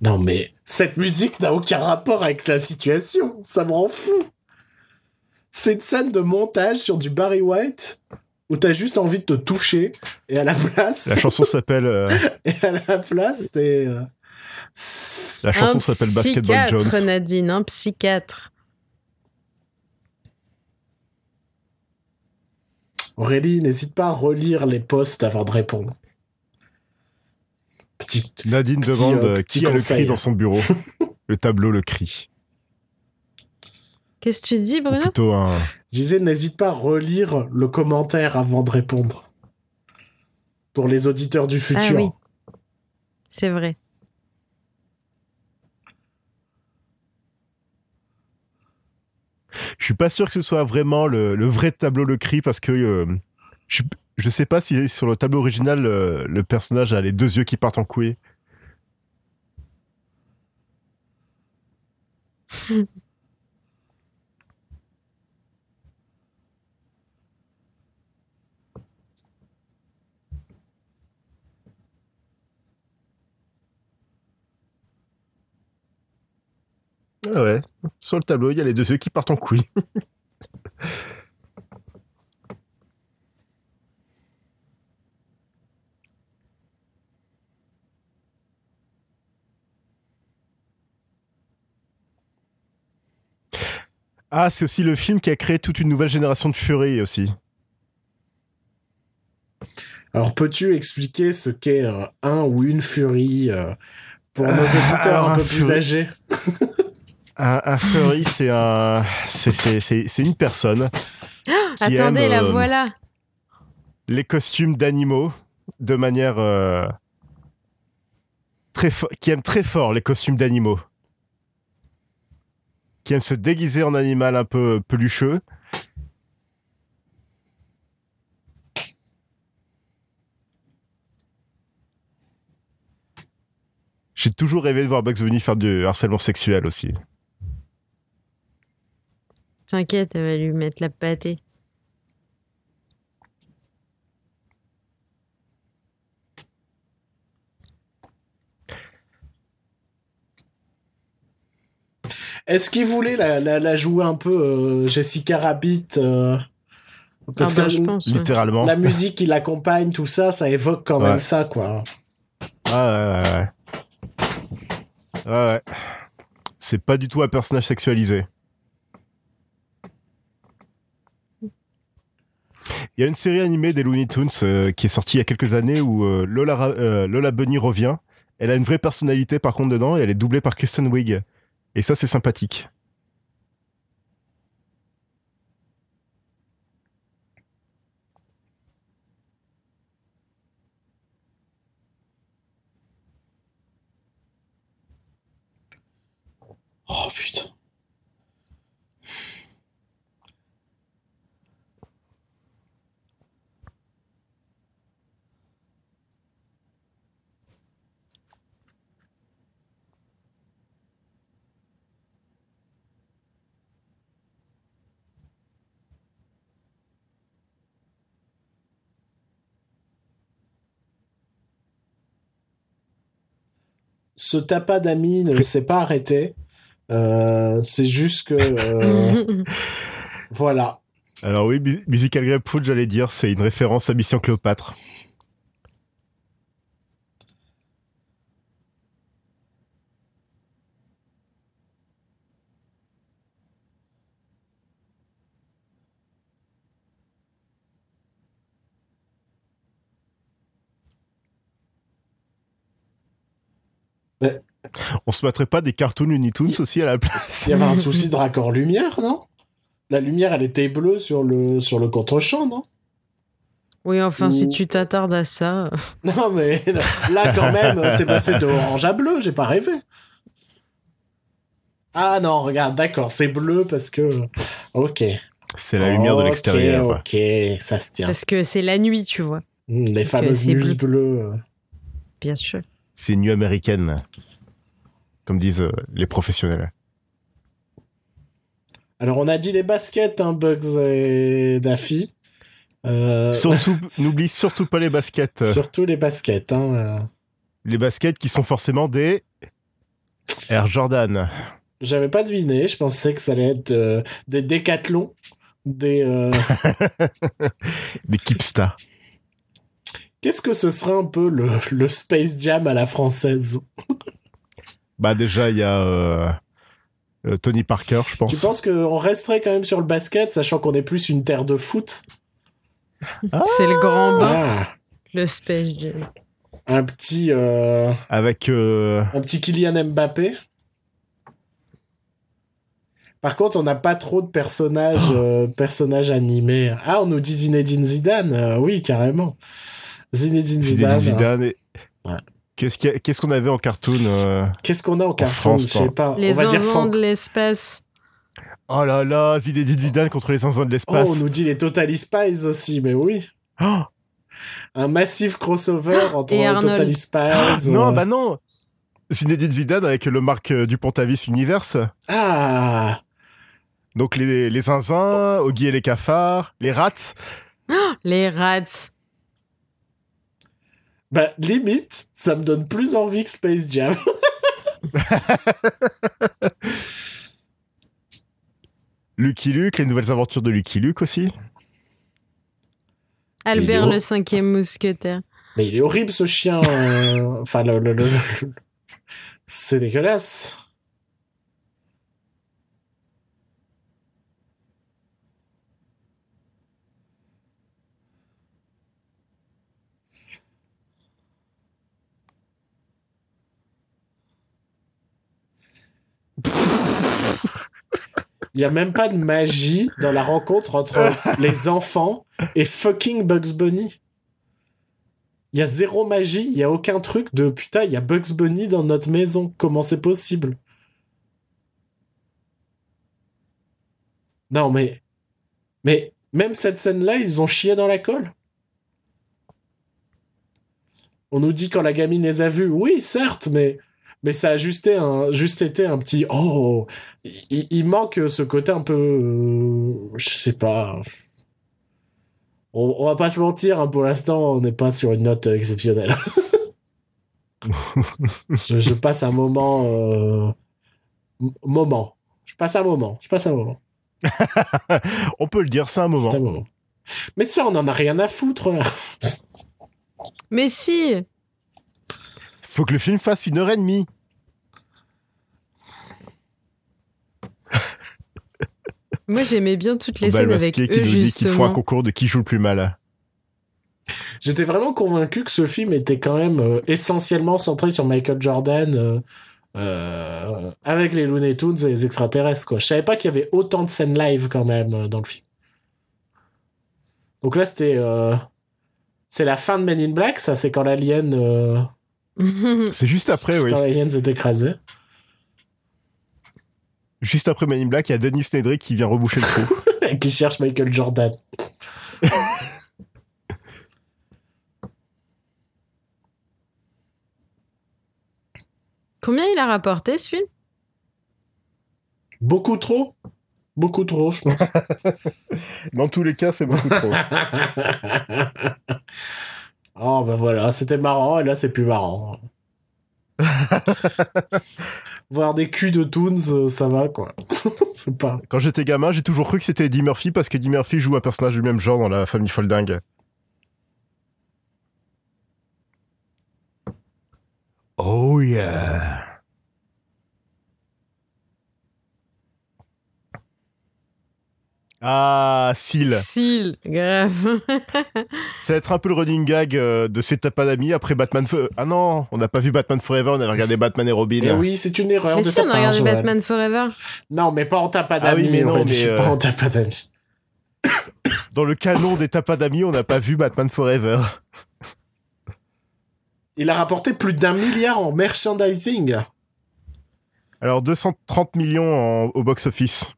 Non, mais cette musique n'a aucun rapport avec la situation. Ça me rend fou. C'est une scène de montage sur du Barry White où t'as juste envie de te toucher et à la place, La chanson s'appelle euh, et à la place, t'es, euh, la chanson s'appelle Basketball psychiatre, Jones. Nadine, un psychiatre. Aurélie, n'hésite pas à relire les posts avant de répondre. Petit, Nadine Petit, demande euh, petit qui a le cri dans son bureau. le tableau le cri. Qu'est-ce que tu dis, Ou Bruno? Plutôt un. Je disais, n'hésite pas à relire le commentaire avant de répondre. Pour les auditeurs du futur. Ah oui. C'est vrai. Je suis pas sûr que ce soit vraiment le, le vrai tableau le cri parce que euh, je, je sais pas si sur le tableau original euh, le personnage a les deux yeux qui partent en couille. Ah ouais, sur le tableau, il y a les deux yeux qui partent en couille. Ah, c'est aussi le film qui a créé toute une nouvelle génération de Fury aussi. Alors, peux-tu expliquer ce qu'est euh, un ou une furie euh, pour nos Ah, auditeurs alors, un un peu plus âgés? Un, un Fury, c'est un, c'est, c'est, c'est, c'est une personne qui Attendez, aime, la euh, voilà. les costumes d'animaux de manière euh, très fo- qui aime très fort les costumes d'animaux, qui aime se déguiser en animal un peu pelucheux. J'ai toujours rêvé de voir Bugs Bunny faire du harcèlement sexuel aussi. T'inquiète, elle va lui mettre la pâtée. Est-ce qu'ils voulaient la, la, la jouer un peu euh, Jessica Rabbit euh, Parce ah bah, que je pense. Littéralement. la musique qui l'accompagne, tout ça, ça évoque quand Ouais. même ça, quoi. Ah ouais, ouais, ouais. Ouais, ouais. C'est pas du tout un personnage sexualisé. Il y a une série animée des Looney Tunes euh, qui est sortie il y a quelques années où euh, euh, Lola Bunny revient. Elle a une vraie personnalité par contre dedans et elle est doublée par Kristen Wiig. Et ça, c'est sympathique. Oh putain. Ce tapas d'amis ne s'est pas arrêté. Euh, c'est juste que euh, voilà. Alors oui, Mu- Musical Grapefruit, j'allais dire, c'est une référence à Mission Cléopâtre. Mais- On se mettrait pas des cartoons Looney Tunes aussi à la place Il y avait un souci de raccord lumière, non? La lumière, elle était bleue sur le sur le contre-champ, non? Oui, enfin, si tu t'attardes à ça. Non, mais là, quand même, c'est passé de orange à bleu, j'ai pas rêvé. Ah non, regarde, d'accord, c'est bleu parce que. Ok. C'est la lumière de Ok, l'extérieur. quoi. Ok, ça se tient. Parce que c'est la nuit, tu vois. Hmm, les fameuses c'est nuits bleu. bleues. Bien sûr. C'est une nuit américaine, comme disent euh, les professionnels. Alors, on a dit les baskets, hein, Bugs et Daffy. Euh, Surtout, n'oublie surtout pas les baskets. surtout les baskets. Hein, euh. Les baskets qui sont forcément des Air Jordan. J'avais pas deviné, je pensais que ça allait être euh, des décathlons. Des. euh, Des Kipsta. Qu'est-ce que ce serait un peu le, le Space Jam à la française? Bah déjà, il y a euh, euh, Tony Parker, je pense. Tu penses qu'on resterait quand même sur le basket, sachant qu'on est plus une terre de foot? C'est le grand bain, Ah, le Space Jam. Un petit, euh, Avec... euh, un petit Kylian Mbappé. Par contre, on n'a pas trop de personnages, euh, personnages animés. Ah, on nous dit Zinedine Zidane. euh, oui, carrément. Zinedine Zinedine Zidane. Zidane. et- Ouais. Qu'est-ce qu'on avait en cartoon euh Qu'est-ce qu'on a en carton France, Je sais quoi. pas. Les on va dire enfants Franck. de l'espace. Oh là là, Zinedine Zidane contre les zinzins de Oh, l'espace. on nous dit les Totally Spies aussi, mais oui. Oh, Un massif crossover entre Et. Totally Spies. non, euh, bah non Zinedine Zidane avec le Marc euh, Dupont-Avis Universe. Ah Donc les, les zinzins, Oggy et les cafards, les rats. Les rats. Bah, limite, ça me donne plus envie que Space Jam. Lucky Luke, les nouvelles aventures de Lucky Luke aussi. Albert le cinquième mousquetaire. Mais il est horrible ce chien. euh, Enfin, le, le- le- le- c'est dégueulasse. Il n'y a même pas de magie dans la rencontre entre les enfants et fucking Bugs Bunny. Il y a zéro magie, il y a aucun truc de putain, il y a Bugs Bunny dans notre maison. Comment c'est possible? Non mais mais même cette scène-là, ils ont chié dans la colle. On nous dit quand la gamine les a vus, oui, certes, mais mais ça a juste été un, juste été un petit oh, il, il manque ce côté un peu, euh, je sais pas. On, on va pas se mentir, hein, pour l'instant, on n'est pas sur une note exceptionnelle. je, je passe un moment, euh, moment. Je passe un moment. Je passe un moment. On peut le dire, c'est un moment. C'est un moment. Mais ça, on en a rien à foutre là. Mais si Faut que le film fasse une heure et demie. Moi, j'aimais bien toutes les Bah, scènes le avec qui eux, nous dit qu'il faut un concours de qui joue le plus mal. J'étais vraiment convaincu que ce film était quand même euh, essentiellement centré sur Michael Jordan euh, euh, avec les Looney Tunes et les extraterrestres. Quoi. Je savais pas qu'il y avait autant de scènes live quand même euh, dans le film. Donc là, c'était... euh, c'est la fin de Men in Black, ça, c'est quand l'alien... C'est juste après, c'est oui. S'est écrasé. Juste après Man in Black, il y a Dennis Nedry qui vient reboucher le trou. et qui cherche Michael Jordan. Combien il a rapporté ce film? Beaucoup trop? Beaucoup trop, je pense. Dans tous les cas, c'est beaucoup trop. Oh, bah voilà, c'était marrant, et là, c'est plus marrant. Voir des culs de Toons, euh, ça va, quoi. c'est pas... Quand j'étais gamin, j'ai toujours cru que c'était Eddie Murphy parce qu'Eddie Murphy joue un personnage du même genre dans la famille Folding. Oh yeah. Ah, Seal. Seal, grave. Ça va être un peu le running gag euh, de C'est pas d'amis après Batman. Fo- Ah non, on n'a pas vu Batman Forever, on avait regardé Batman et Robin. Et oui, c'est une erreur Mais de si, on a regardé Joël. Batman Forever. Non, mais pas en tapas Ah oui, d'amis, mais non, mais, euh, pas en tapas d'amis. dans le canon des tapas d'amis, on n'a pas vu Batman Forever. Il a rapporté plus d'un milliard en merchandising. Alors 230 millions en- au box-office.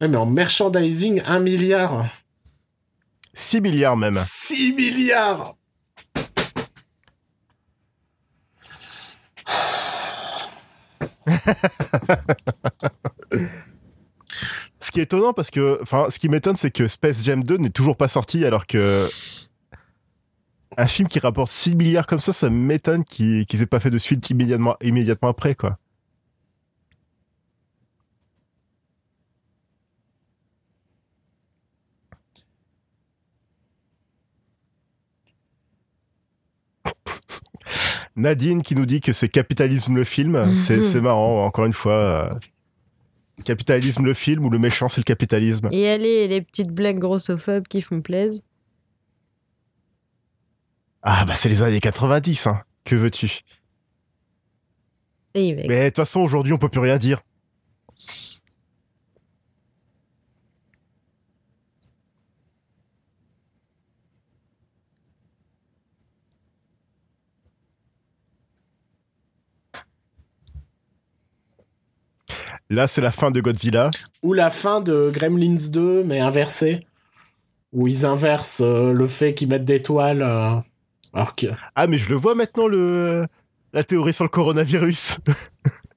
Ouais, mais en merchandising, un milliard. 6 milliards même. 6 milliards Ce qui est étonnant parce que, enfin, ce qui m'étonne, c'est que Space Jam 2 n'est toujours pas sorti alors que un film qui rapporte 6 milliards comme ça, ça m'étonne qu'ils qu'ils aient pas fait de suite immédiatement, immédiatement après, quoi. Nadine qui nous dit que c'est capitalisme le film, c'est Mhm. c'est marrant, encore une fois. euh, Capitalisme le film ou le méchant c'est le capitalisme Et allez, les petites blagues grossophobes qui font plaisir. Ah bah c'est les années 90, hein. Que veux-tu? Et mec. Mais de toute façon aujourd'hui on peut plus rien dire. Là c'est la fin de Godzilla. Ou la fin de Gremlins 2, mais inversée. Où ils inversent euh, le fait qu'ils mettent des toiles. euh, alors que. Ah mais je le vois maintenant le la théorie sur le coronavirus.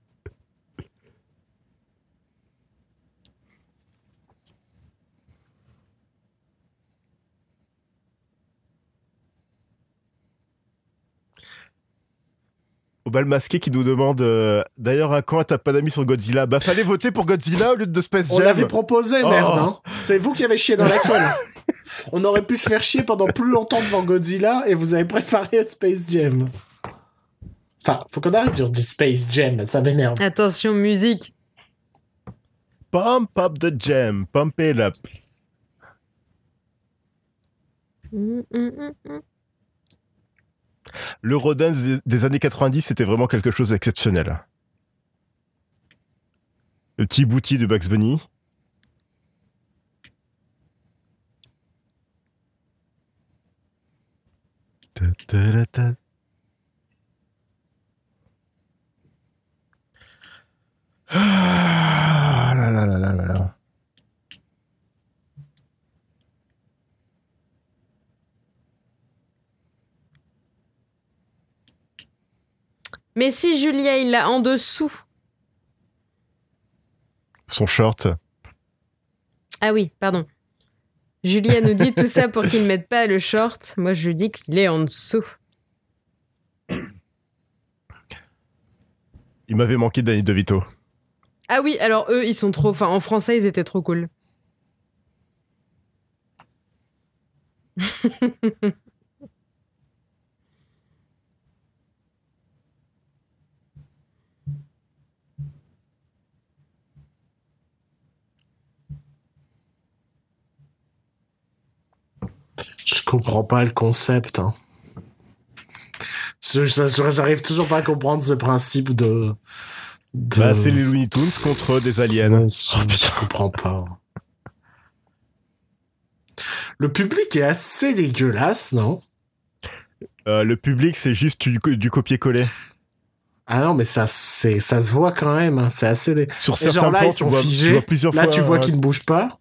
Au bal masqué qui nous demande euh, d'ailleurs à quand t'as pas d'amis sur Godzilla Bah fallait voter pour Godzilla au lieu de Space On Jam. l'avait proposé, Oh. merde. Hein. C'est vous qui avez chié dans la colle. On aurait pu se faire chier pendant plus longtemps devant Godzilla et vous avez préparé Space Jam. Enfin, faut qu'on arrête de dire du Space Jam, ça m'énerve. Attention, musique. Pump up the jam, pump it up. Mm, mm, mm, Le Rodens des, années 90, c'était vraiment quelque chose d'exceptionnel. Le petit bouti de Bugs Bunny ta. Ah là là là là là là. Mais si Julia, il l'a en dessous. Son short. Ah oui, pardon. Julia nous dit tout ça pour qu'il ne mette pas le short. Moi, je lui dis qu'il est en dessous. Il m'avait manqué Danny DeVito. Ah oui, alors eux, ils sont trop. Enfin, en français, ils étaient trop cool. Je comprends pas le concept. Hein. Je- je- je- J'arrive toujours pas à comprendre ce principe de. de... Bah, c'est les Looney Tunes contre des aliens. Je, je comprends pas. Le public est assez dégueulasse, non? Euh, le public, c'est juste du, du copier-coller. Ah non, mais ça, c'est, ça se voit quand même. hein, C'est assez. Dé... Sur Et certains genre là, plans, ils sont vois, tu figés. vois plusieurs Là, fois. tu vois euh, qu'ils ne bougent pas.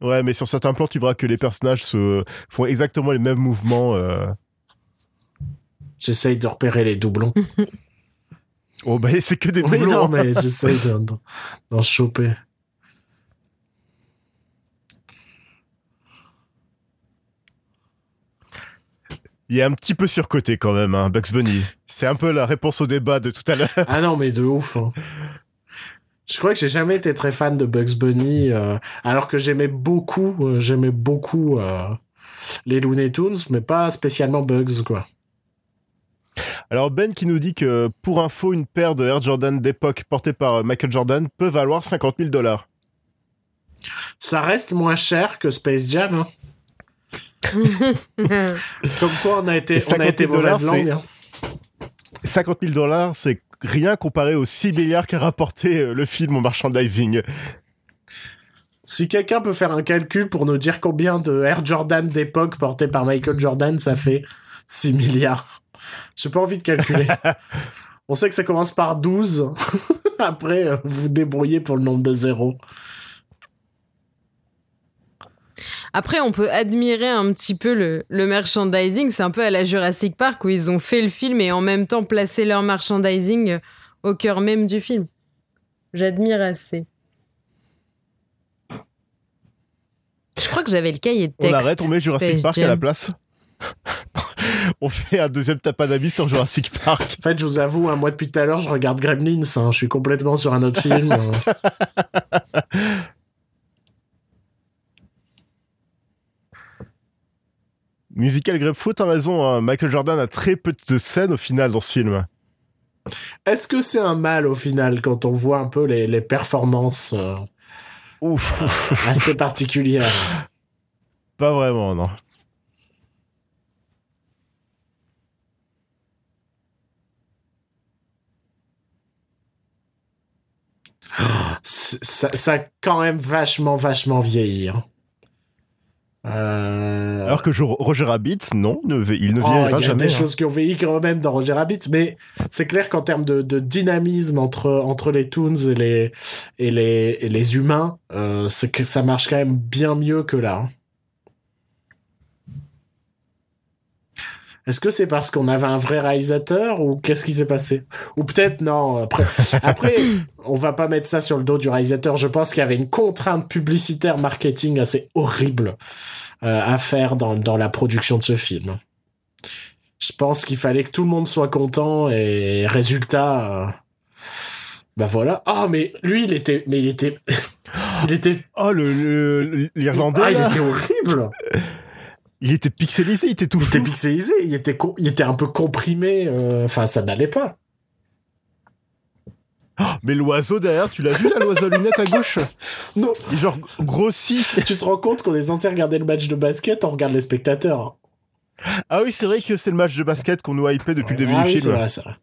Ouais, mais sur certains plans, tu verras que les personnages se font exactement les mêmes mouvements. euh. J'essaye de repérer les doublons. Oh, bah, c'est que des oui, doublons. non, mais j'essaye de- de- d'en choper. Il est un petit peu surcoté quand même, hein, Bugs Bunny. C'est un peu la réponse au débat de tout à l'heure. Ah non, mais de ouf. hein. Je crois que j'ai jamais été très fan de Bugs Bunny, euh, alors que j'aimais beaucoup, euh, j'aimais beaucoup euh, les Looney Tunes, mais pas spécialement Bugs, quoi. Alors Ben qui nous dit que pour info, une paire de Air Jordan d'époque portée par Michael Jordan peut valoir 50 000 dollars. Ça reste moins cher que Space Jam. hein. Comme quoi, on a été, on a 50 été 000 dollars, mauvaise langue. hein. 50 000 dollars, c'est rien comparé aux 6 milliards qu'a rapporté euh, le film au merchandising. Si quelqu'un peut faire un calcul pour nous dire combien de Air Jordan d'époque portés par Michael Jordan, ça fait 6 milliards. J'ai pas envie de calculer. On sait que ça commence par 12. Après, euh, vous débrouillez pour le nombre de zéros. Après, on peut admirer un petit peu le, le merchandising. C'est un peu à la Jurassic Park où ils ont fait le film et en même temps placé leur merchandising au cœur même du film. J'admire assez. Je crois que j'avais le cahier de texte. On arrête, on met Jurassic Space Park à la place. on fait un deuxième tapanami sur Jurassic Park. En fait, je vous avoue, hein, moi depuis tout à l'heure, je regarde Gremlins. hein. Je suis complètement sur un autre film. euh. Musical Grapefruit, t'as raison, hein, Michael Jordan a très peu de scènes au final dans ce film. Est-ce que c'est un mal au final quand on voit un peu les, les performances euh, Ouf, assez particulières? Pas vraiment, non. Ça, ça a quand même vachement, vachement vieilli. hein. Euh... Alors que Roger Rabbit, non, ne il ne Oh, il vieillira y a jamais. des hein. choses qui ont vieilli quand même dans Roger Rabbit, mais c'est clair qu'en termes de, de dynamisme entre, entre les Toons et les, et les, et les humains, euh, que ça marche quand même bien mieux que là. hein. Est-ce que c'est parce qu'on avait un vrai réalisateur ou qu'est-ce qui s'est passé? Ou peut-être non. Après, après, on va pas mettre ça sur le dos du réalisateur. Je pense qu'il y avait une contrainte publicitaire marketing assez horrible euh, à faire dans, dans la production de ce film. Je pense qu'il fallait que tout le monde soit content et résultat. euh, bah voilà. Ah mais lui il était, mais il était, il était, Oh, le- l'Irlandais, ah, il était horrible. Il était pixelisé, il était tout Il était pixelisé, il était, il était un peu comprimé. euh, Enfin, ça n'allait pas. Mais l'oiseau derrière, tu l'as vu là, l'oiseau à lunettes à gauche? Non. Il est genre grossi. tu te rends compte qu'on est censé regarder le match de basket, on regarde les spectateurs. Ah oui, c'est vrai que c'est le match de basket qu'on nous hypait depuis le début ah du oui, film. vrai, c'est vrai.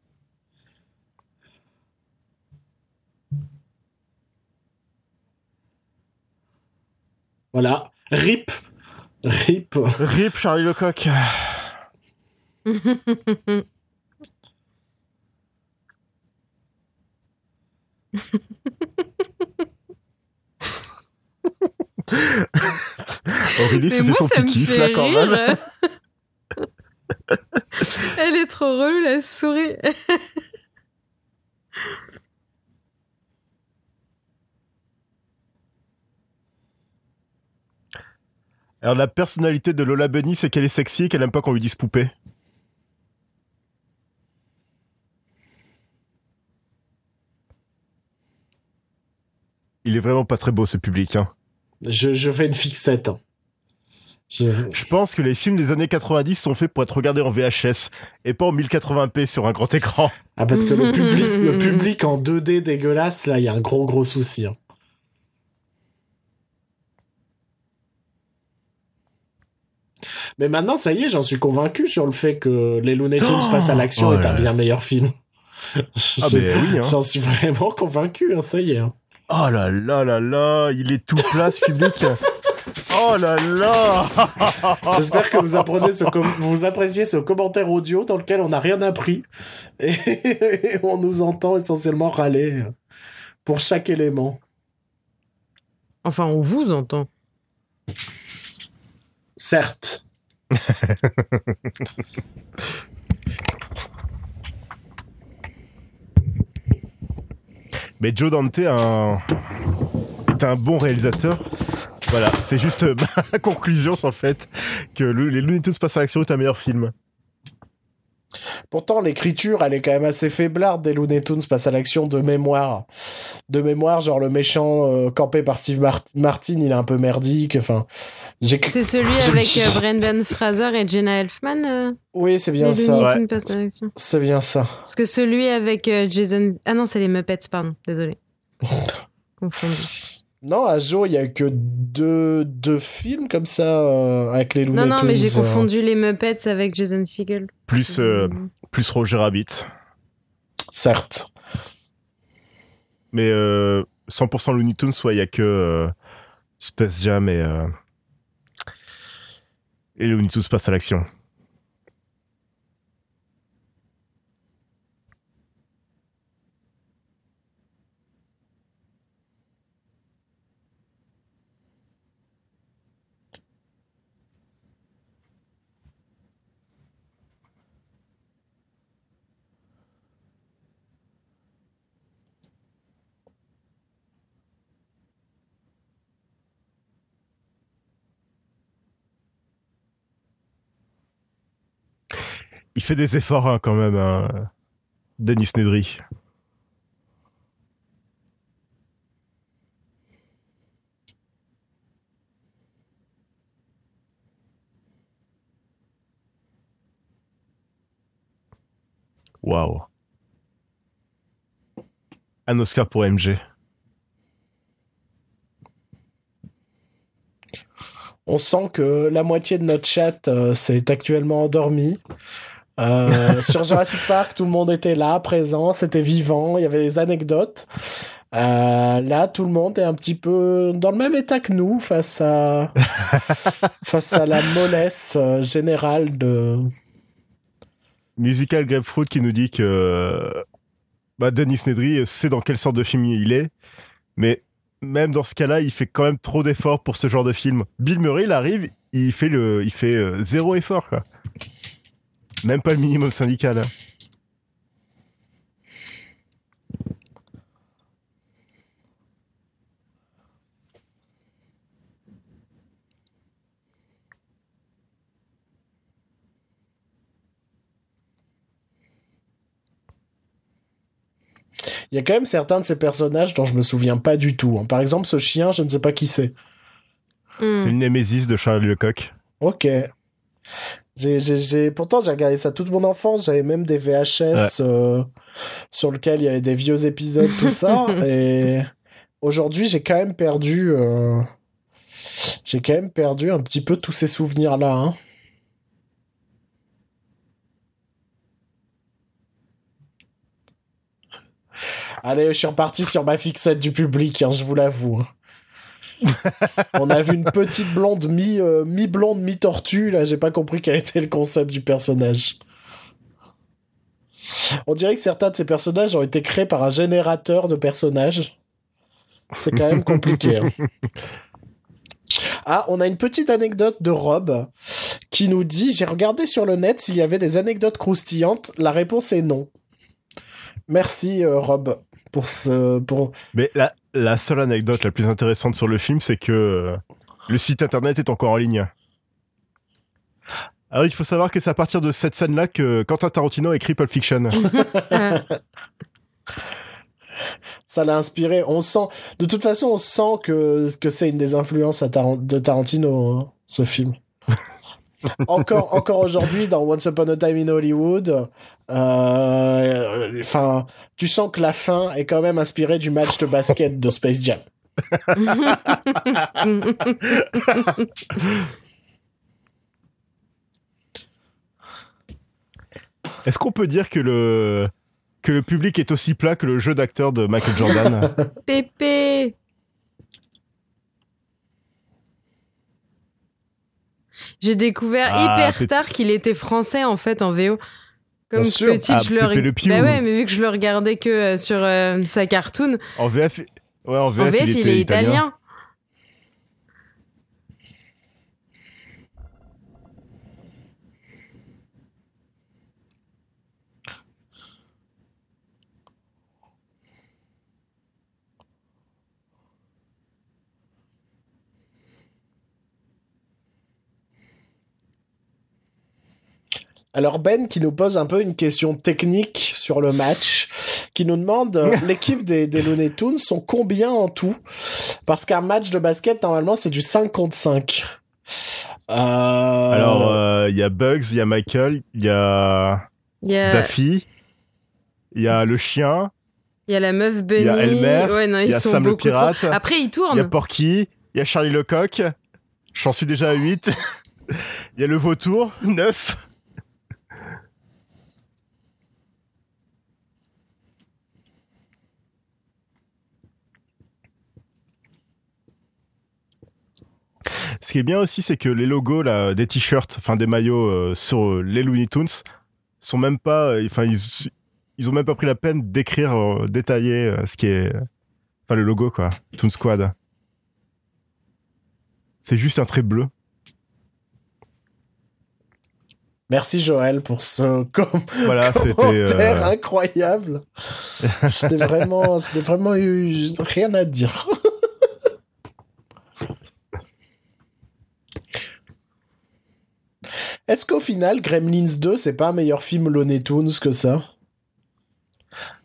Voilà. RIP. RIP. Rip Charlie Lecoq. Aurélie se fait son petit kiff là quand même. Elle est trop relou, la souris. Alors la personnalité de Lola Bunny, c'est qu'elle est sexy et qu'elle aime pas qu'on lui dise poupée. Il est vraiment pas très beau ce public. Hein. Je, je fais une fixette. hein. Je- Je pense que les films des années 90 sont faits pour être regardés en VHS et pas en 1080p sur un grand écran. Ah, parce que le public, le public en 2D dégueulasse, là, il y a un gros, gros souci. hein. Mais maintenant, ça y est, j'en suis convaincu sur le fait que les Looney Tunes Oh passent à l'action Oh est un bien meilleur film. Ah Je- ben oui. Hein. J'en suis vraiment convaincu, hein, ça y est. hein. Oh là là là là, il est tout plat ce public. Oh là là J'espère que vous apprenez ce com- vous appréciez ce commentaire audio dans lequel on n'a rien appris et on nous entend essentiellement râler pour chaque élément. Enfin, on vous entend. Certes. Mais Joe Dante est un bon réalisateur. Voilà, c'est juste ma conclusion sur le fait que le- les Looney Tunes passent à l'action est un meilleur film. Pourtant, l'écriture, elle est quand même assez faiblarde des Looney Tunes passe à l'action de mémoire. De mémoire, genre le méchant euh, campé par Steve Mart- Martin, il est un peu merdique. Enfin, j'ai. C'est celui avec euh, Brendan Fraser et Jenna Elfman euh, Oui, c'est bien ça. Looney ouais. Tunes passent à l'action. C'est bien ça. Parce que celui avec euh, Jason... Ah non, c'est les Muppets, pardon. Désolé. Confondu. Non, à jour, il y a eu que deux, deux films comme ça euh, avec les Looney Non, Tunes. non, mais j'ai euh. confondu les Muppets avec Jason Segel. Plus, euh, plus Roger Rabbit. Certes. Mais euh, 100% Looney Tunes, soit il y a que euh, Space Jam et euh, et Looney Tunes passe à l'action. Il fait des efforts hein, quand même, hein, Denis Nedry. Waouh. Un Oscar pour MG. On sent que la moitié de notre chat euh, s'est actuellement endormi. Euh, sur Jurassic Park, tout le monde était là, présent, c'était vivant, il y avait des anecdotes. Euh, là, tout le monde est un petit peu dans le même état que nous face à face à la mollesse euh, générale de Musical Grapefruit qui nous dit que bah, Denis Nedry sait dans quelle sorte de film il est, mais même dans ce cas-là, il fait quand même trop d'efforts pour ce genre de film. Bill Murray, il arrive, il fait le, il fait zéro effort, quoi. Même pas le minimum syndical. Il y a quand même certains de ces personnages dont je me souviens pas du tout. hein. Par exemple, ce chien, je ne sais pas qui c'est. Hmm. C'est le Némésis de Charlie Lecoq. Ok. J'ai, j'ai, j'ai- Pourtant, j'ai regardé ça toute mon enfance. J'avais même des VHS euh, sur lesquels il y avait des vieux épisodes, tout ça. et aujourd'hui, j'ai quand même perdu. euh, J'ai quand même perdu un petit peu tous ces souvenirs-là. hein. Allez, je suis reparti sur ma fixette du public, hein, je vous l'avoue. On a vu une petite blonde mi, euh, mi-blonde, mi-tortue. Là, j'ai pas compris quel était le concept du personnage. On dirait que certains de ces personnages ont été créés par un générateur de personnages. C'est quand même compliqué. hein. Ah, on a une petite anecdote de Rob qui nous dit J'ai regardé sur le net s'il y avait des anecdotes croustillantes. La réponse est non. Merci, euh, Rob, pour ce. Pour... Mais la, la seule anecdote la plus intéressante sur le film, c'est que euh, le site internet est encore en ligne. Alors, il faut savoir que c'est à partir de cette scène-là que Quentin Tarantino a écrit Pulp Fiction. ça l'a inspiré. On sent, de toute façon, on sent que, que c'est une des influences à de Tarantino, hein, ce film. encore, encore aujourd'hui, dans Once Upon a Time in Hollywood, euh, enfin, tu sens que la fin est quand même inspirée du match de basket de Space Jam. Est-ce qu'on peut dire que le, que le public est aussi plat que le jeu d'acteur de Michael Jordan? Pépé J'ai découvert Ah, hyper tard qu'il était français en fait en VO. Comme Bien sûr. petite, Ah, je le le. Bah ouais, mais vu que je le regardais que euh, sur euh, sa cartoon, En VF, ouais, en VF, en VF, il, est italien. Alors Ben qui nous pose un peu une question technique sur le match, qui nous demande euh, l'équipe des, des Looney Tunes sont combien en tout Parce qu'un match de basket normalement c'est du 5 contre 5. Euh... Alors, euh, il y a Bugs, il y a Michael, il y a Il y a, Daffy, il y a le chien, il y a la meuf Bunny. Il y a Elmer, ouais, non, il y a sont Sam le beaucoup trop. pirate, Après, ils il y a tournent. Porky, il y a Charlie Lecoq, j'en suis déjà à 8, il y a le vautour, 9. Ce qui est bien aussi, c'est que les logos là, des t-shirts, enfin des maillots euh, sur les Looney Tunes, sont même pas, euh, enfin ils, ils ont même pas pris la peine d'écrire, euh, détailler euh, ce qui est, enfin le logo quoi, Toon Squad. C'est juste un trait bleu. Merci Joël pour ce com- Voilà, c'était. commentaire euh, incroyable. C'était vraiment, c'était vraiment eu rien à dire. Est-ce qu'au final, Gremlins 2, c'est pas un meilleur film Looney Tunes que ça?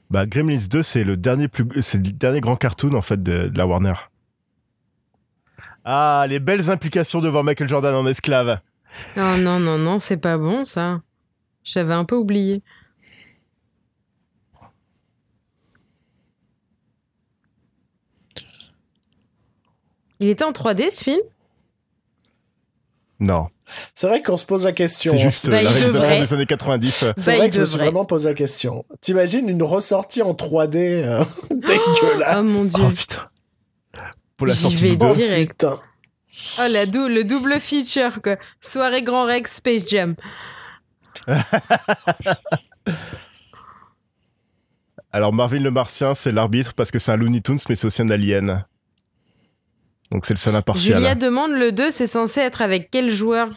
Bah, Gremlins 2, c'est le dernier plus, c'est le dernier grand cartoon en fait de, de la Warner. Ah, les belles implications de voir Michael Jordan en esclave. Oh non, non, non, c'est pas bon ça. J'avais un peu oublié. Il était en 3D ce film? Non, C'est vrai qu'on se pose la question. c'est juste Bah, la réalisation des années 90. C'est Bah, vrai que je me suis vraiment posé la question. T'imagines une ressortie en 3D euh, dégueulasse Oh mon dieu. Oh putain. Pour la sortie vais. Oh, direct. Oh, la dou- le double feature, quoi. Soirée Grand Rex, Space Jam. Alors Marvin le Martien, c'est l'arbitre parce que c'est un Looney Tunes, mais c'est aussi un alien. Donc c'est le seul impartial. Julia demande le 2, c'est censé être avec quel joueur?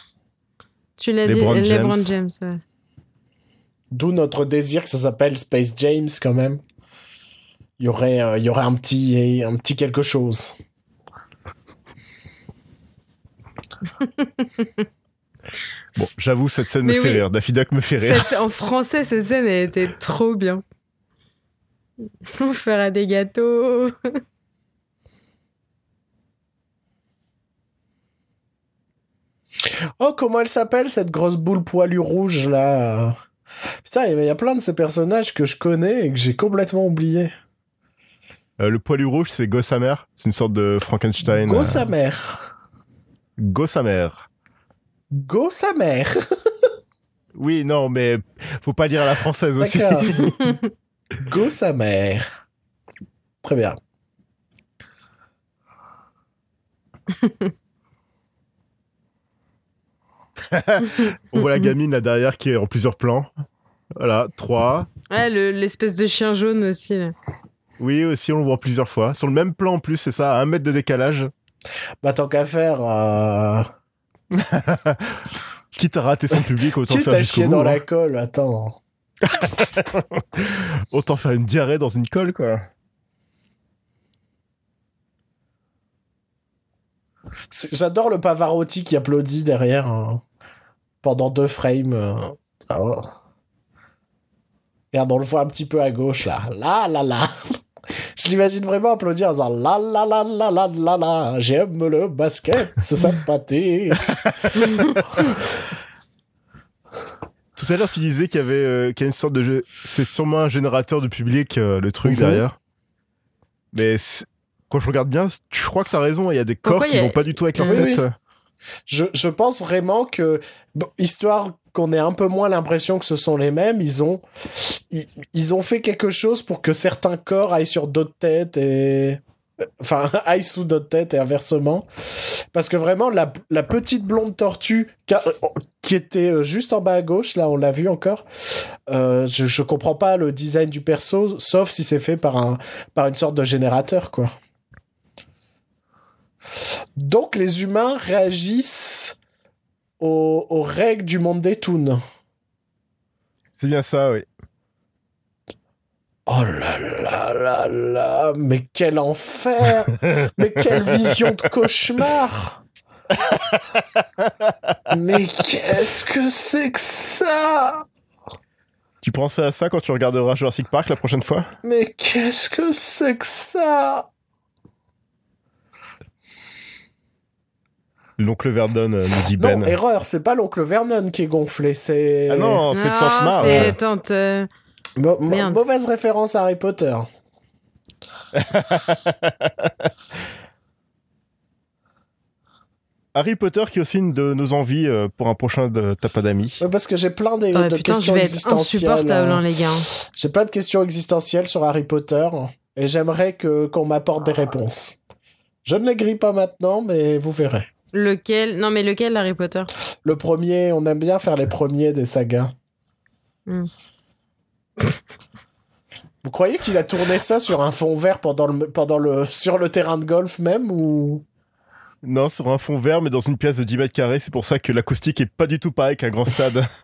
Tu l'as dit, LeBron James. LeBron James. ouais. D'où notre désir que ça s'appelle Space James quand même. Il y aurait, euh, il y aurait un petit, un petit quelque chose. Bon, j'avoue, cette scène Mais me fait oui. rire. Daffy Duck me fait rire. Cette- en français, cette scène elle était trop bien. On fera des gâteaux. Oh, comment elle s'appelle cette grosse boule poilue rouge là? Putain, il y a plein de ces personnages que je connais et que j'ai complètement oublié. Euh, le poilu rouge, c'est Gossamer. C'est une sorte de Frankenstein. Go euh. Gossamer. Go sa mère. Oui, non, mais faut pas dire à la française aussi. D'accord. Go sa mère. Très bien. On voit la gamine là derrière qui est en plusieurs plans. Voilà, trois. Ah, le- l'espèce de chien jaune aussi. là. Oui, aussi, on le voit plusieurs fois. Sur le même plan en plus, c'est ça, à un mètre de décalage. Bah, tant qu'à faire, euh... Quitte à rater son public, autant quitte faire à chier bout. dans hein. la colle, attends. Autant faire une diarrhée dans une colle, quoi. J'adore le Pavarotti qui applaudit derrière hein, pendant deux frames. euh. Ah ouais. Regarde, on le voit un petit peu à gauche là. Là, là, là. Je l'imagine vraiment applaudir en disant la la la la la la la. J'aime le basket, c'est sympathique. Tout à l'heure, tu disais qu'il y avait euh, qu'il y a une sorte de jeu. C'est sûrement un générateur de public, euh, le truc Mhm. derrière. Mais quand je regarde bien, je crois que t'as raison. Il y a des corps Pourquoi qui a- vont pas du tout avec leur Oui, tête. oui. Je, je pense vraiment que, histoire qu'on ait un peu moins l'impression que ce sont les mêmes, ils ont, ils, ils ont fait quelque chose pour que certains corps aillent sur d'autres têtes et. Enfin, aillent sous d'autres têtes et inversement. Parce que vraiment, la, la petite blonde tortue qui était euh, juste en bas à gauche, là, on l'a vu encore, euh, je, je comprends pas le design du perso, sauf si c'est fait par, un, par une sorte de générateur, quoi. Donc les humains réagissent aux, aux règles du monde des toons. C'est bien ça, oui. Oh là là là là, mais quel enfer! Mais quelle vision de cauchemar! Mais qu'est-ce que c'est que ça? Tu pensais à ça quand tu regarderas Jurassic Park la prochaine fois? Mais qu'est-ce que c'est que ça? L'oncle Verdon euh, nous dit Ben. Non, erreur, c'est pas l'oncle Vernon qui est gonflé, c'est... Ah non, c'est Tante Mar. c'est tante. euh, Mo- mo- Merde. mauvaise référence à Harry Potter. Harry Potter qui est aussi une de nos envies euh, pour un prochain de Tapadami. Ouais, parce que j'ai plein de, ouais, de putain, je questions vais être existentielles. insupportable, euh, hein, les gars. J'ai plein de questions existentielles sur Harry Potter et j'aimerais que qu'on m'apporte des réponses. Je ne les grille pas maintenant, mais vous verrez. Lequel? Non, mais lequel Harry Potter? Le premier, on aime bien faire les premiers des sagas. Hmm. Vous croyez qu'il a tourné ça sur un fond vert pendant le, pendant le, sur le terrain de golf même ou? Non, sur un fond vert, mais dans une pièce de 10 mètres carrés. C'est pour ça que l'acoustique est pas du tout pareil qu'un grand stade.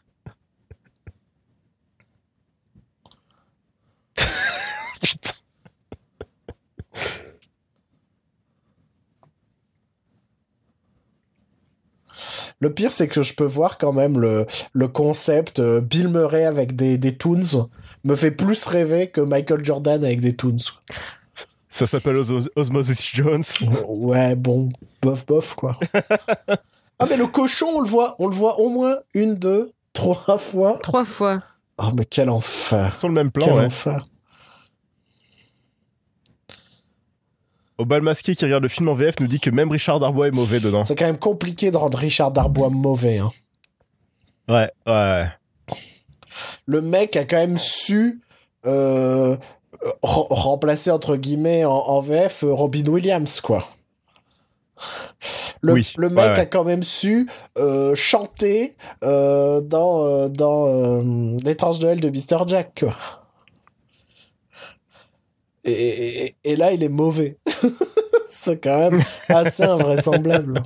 Le pire, c'est que je peux voir quand même le, le concept euh, Bill Murray avec des, des Toons me fait plus rêver que Michael Jordan avec des Toons. Ça s'appelle Os- Osmosis Jones. Ouais, bon, bof, bof, quoi. ah, mais le cochon, on le voit, on le voit au moins une, deux, trois fois. Trois fois. Oh, mais quel enfer. Sur le même plan, Quel ouais. enfer. Au bal masqué qui regarde le film en VF nous dit que même Richard Darbois est mauvais dedans. C'est quand même compliqué de rendre Richard Darbois mauvais. Hein. Ouais, ouais. Le mec a quand même su euh, re- remplacer, entre guillemets, en, en VF, euh, Robin Williams, quoi. Le, Oui, le mec ouais, ouais. a quand même su euh, chanter euh, dans, dans euh, L'étrange Noël de Mr. Jack, quoi. Et, et- et là, il est mauvais. C'est quand même assez invraisemblable.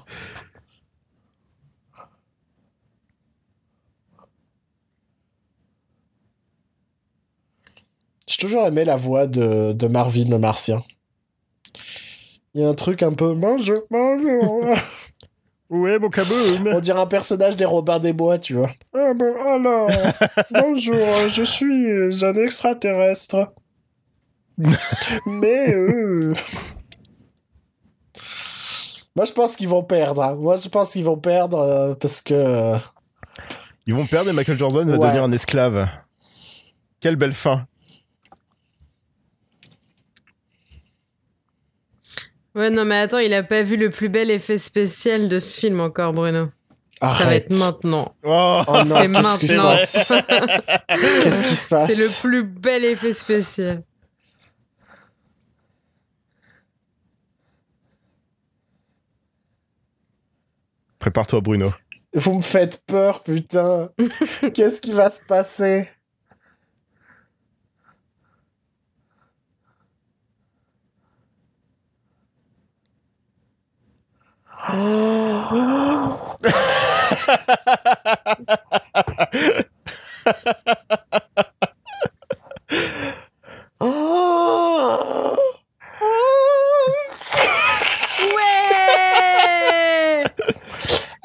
J'ai toujours aimé la voix de, de Marvin le Martien. Il y a un truc un peu bonjour, bonjour. Ouais, mon caboum. On dirait un personnage des Robins des Bois, tu vois. Ah bon, alors, bonjour, je suis un extraterrestre. Mais euh... Moi, je pense qu'ils vont perdre. hein. Moi, je pense qu'ils vont perdre euh, parce que. euh, Ils vont perdre et Michael Jordan va Ouais. devenir un esclave. Quelle belle fin. Ouais, non, mais attends, il a pas vu le plus bel effet spécial de ce film encore, Bruno. Ça va être maintenant. Oh, Oh non, C'est qu'est-ce qui se maintenant. passe? Qu'est-ce qui se passe? C'est le plus bel effet spécial. Prépare-toi, Bruno. Vous me faites peur, putain. Qu'est-ce qui va se passer Oh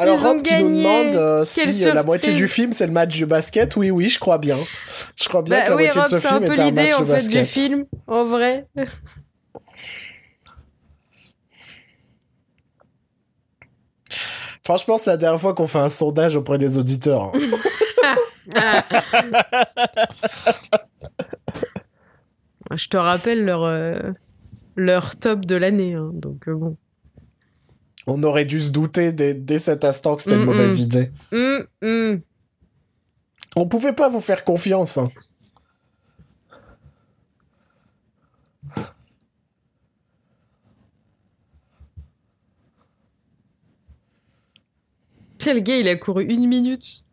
Ouais Rob qui nous gagné. demande euh, si euh, la moitié du film c'est le match de basket. Oui, oui, je crois bien. Je crois bien que Bah la oui, moitié Rob, de ce film peu est un match en de fait basket. du film, en vrai. Franchement, c'est la dernière fois qu'on fait un sondage auprès des auditeurs. hein. Je te rappelle leur, euh, leur top de l'année, hein, donc euh, bon. On aurait dû se douter dès, dès cet instant que c'était une Mm, mauvaise idée. On pouvait pas vous faire confiance. hein. Gars, il a couru une minute.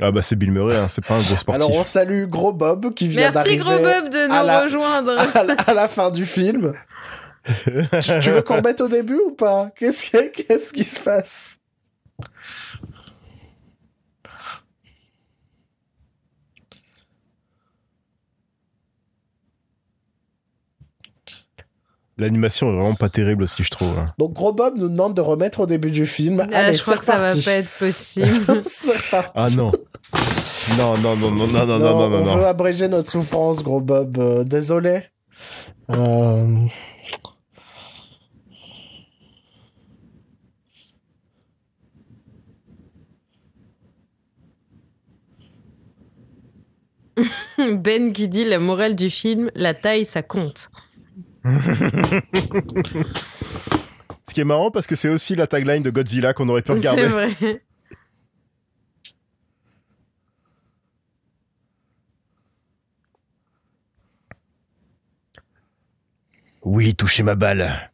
Ah bah c'est Bill Murray, hein, c'est pas un gros sportif. Alors on salue Gros Bob qui vient Merci, d'arriver gros Bob, de à nous la- rejoindre. à la, à la fin du film. tu, tu veux qu'on mette au début ou pas? Qu'est-ce que- qu'est-ce qui se passe? L'animation est vraiment pas terrible aussi, je trouve. hein. Donc Gros Bob nous demande de remettre au début du film. Ah, Allez, je crois que ça va pas être possible. Ah non. Non, non, non, non, non, non, non, non, non, on non. veut abréger notre souffrance, Gros Bob. Euh, désolé. Euh, Ben qui dit la morale du film, la taille, ça compte. Ce qui est marrant parce que c'est aussi la tagline de Godzilla qu'on aurait pu C'est regarder. vrai. Oui, touchez ma balle.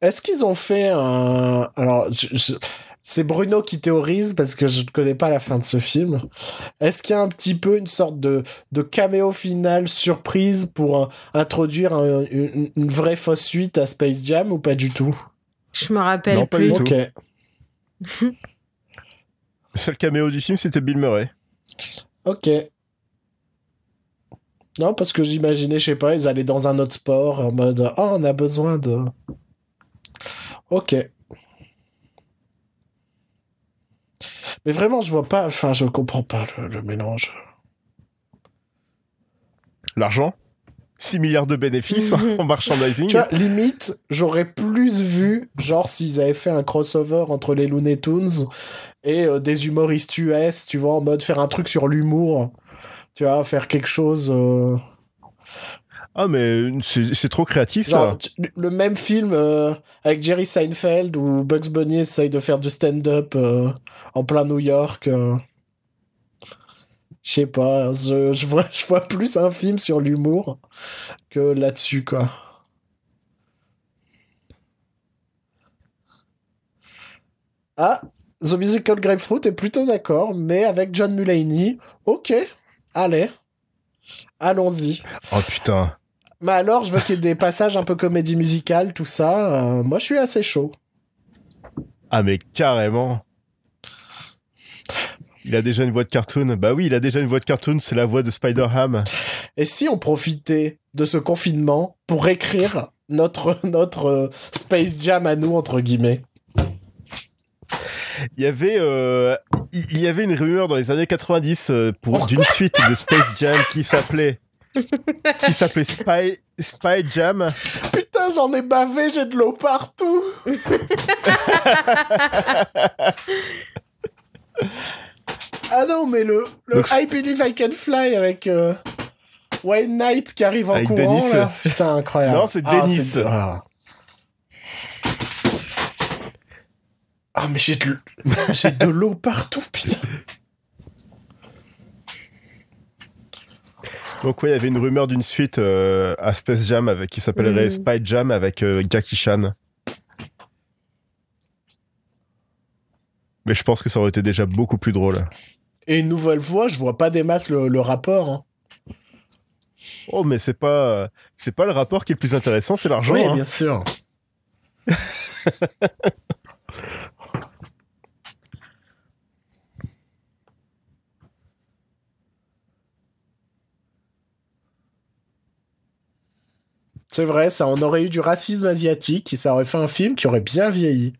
Est-ce qu'ils ont fait un... Alors, je- je- c'est Bruno qui théorise parce que je ne connais pas la fin de ce film. Est-ce qu'il y a un petit peu une sorte de, de caméo final surprise pour introduire un- une, une vraie fausse suite à Space Jam ou pas du tout? Je me rappelle Non, pas plus. du tout. Ok. Le seul caméo du film, c'était Bill Murray. Ok. Non, parce que j'imaginais, je sais pas, ils allaient dans un autre sport en mode Oh, on a besoin de. Ok. Mais vraiment, je vois pas. Enfin, je comprends pas le, le mélange. L'argent 6 milliards de bénéfices en merchandising. Tu vois, limite, j'aurais plus vu, genre, s'ils avaient fait un crossover entre les Looney Tunes et euh, des humoristes US, tu vois, en mode faire un truc sur l'humour. Tu vois, faire quelque chose. euh, Ah, mais c'est trop créatif, ça. Genre, le même film euh, avec Jerry Seinfeld où Bugs Bunny essaye de faire du stand-up euh, en plein New York. euh. Je sais pas, je, je vois, je vois plus un film sur l'humour que là-dessus, quoi. Ah, The Musical Grapefruit est plutôt d'accord, mais avec John Mulaney, ok, allez, allons-y. Oh putain. Mais alors, je veux qu'il y ait des passages un peu comédie musicale, tout ça. euh, moi, je suis assez chaud. Ah, mais carrément. Il a déjà une voix de cartoon. Bah oui, il a déjà une voix de cartoon, c'est la voix de Spider-Ham. Et si on profitait de ce confinement pour écrire notre, notre euh, Space Jam à nous, entre guillemets? Il y avait, euh, il y avait une rumeur dans les années 90 euh, pour d'une suite de Space Jam qui s'appelait qui s'appelait Spy Spy Jam. Putain, j'en ai bavé, j'ai de l'eau partout Ah non, mais le, le Donc, I Believe I Can Fly avec euh, Wayne Knight qui arrive en Avec courant, Dennis. là. Putain, incroyable. Non, c'est Ah, Dennis. Ah. Ah, mais j'ai de, de l'eau partout, putain. Donc ouais, il y avait une rumeur d'une suite euh, à Space Jam avec qui s'appellerait. Spy Jam avec euh, Jackie Chan. Mais je pense que ça aurait été déjà beaucoup plus drôle. Et une nouvelle fois, je vois pas des masses le, le rapport. hein. Oh, mais c'est pas c'est pas le rapport qui est le plus intéressant, c'est l'argent. oui, hein. bien sûr. C'est vrai, ça on aurait eu du racisme asiatique et ça aurait fait un film qui aurait bien vieilli.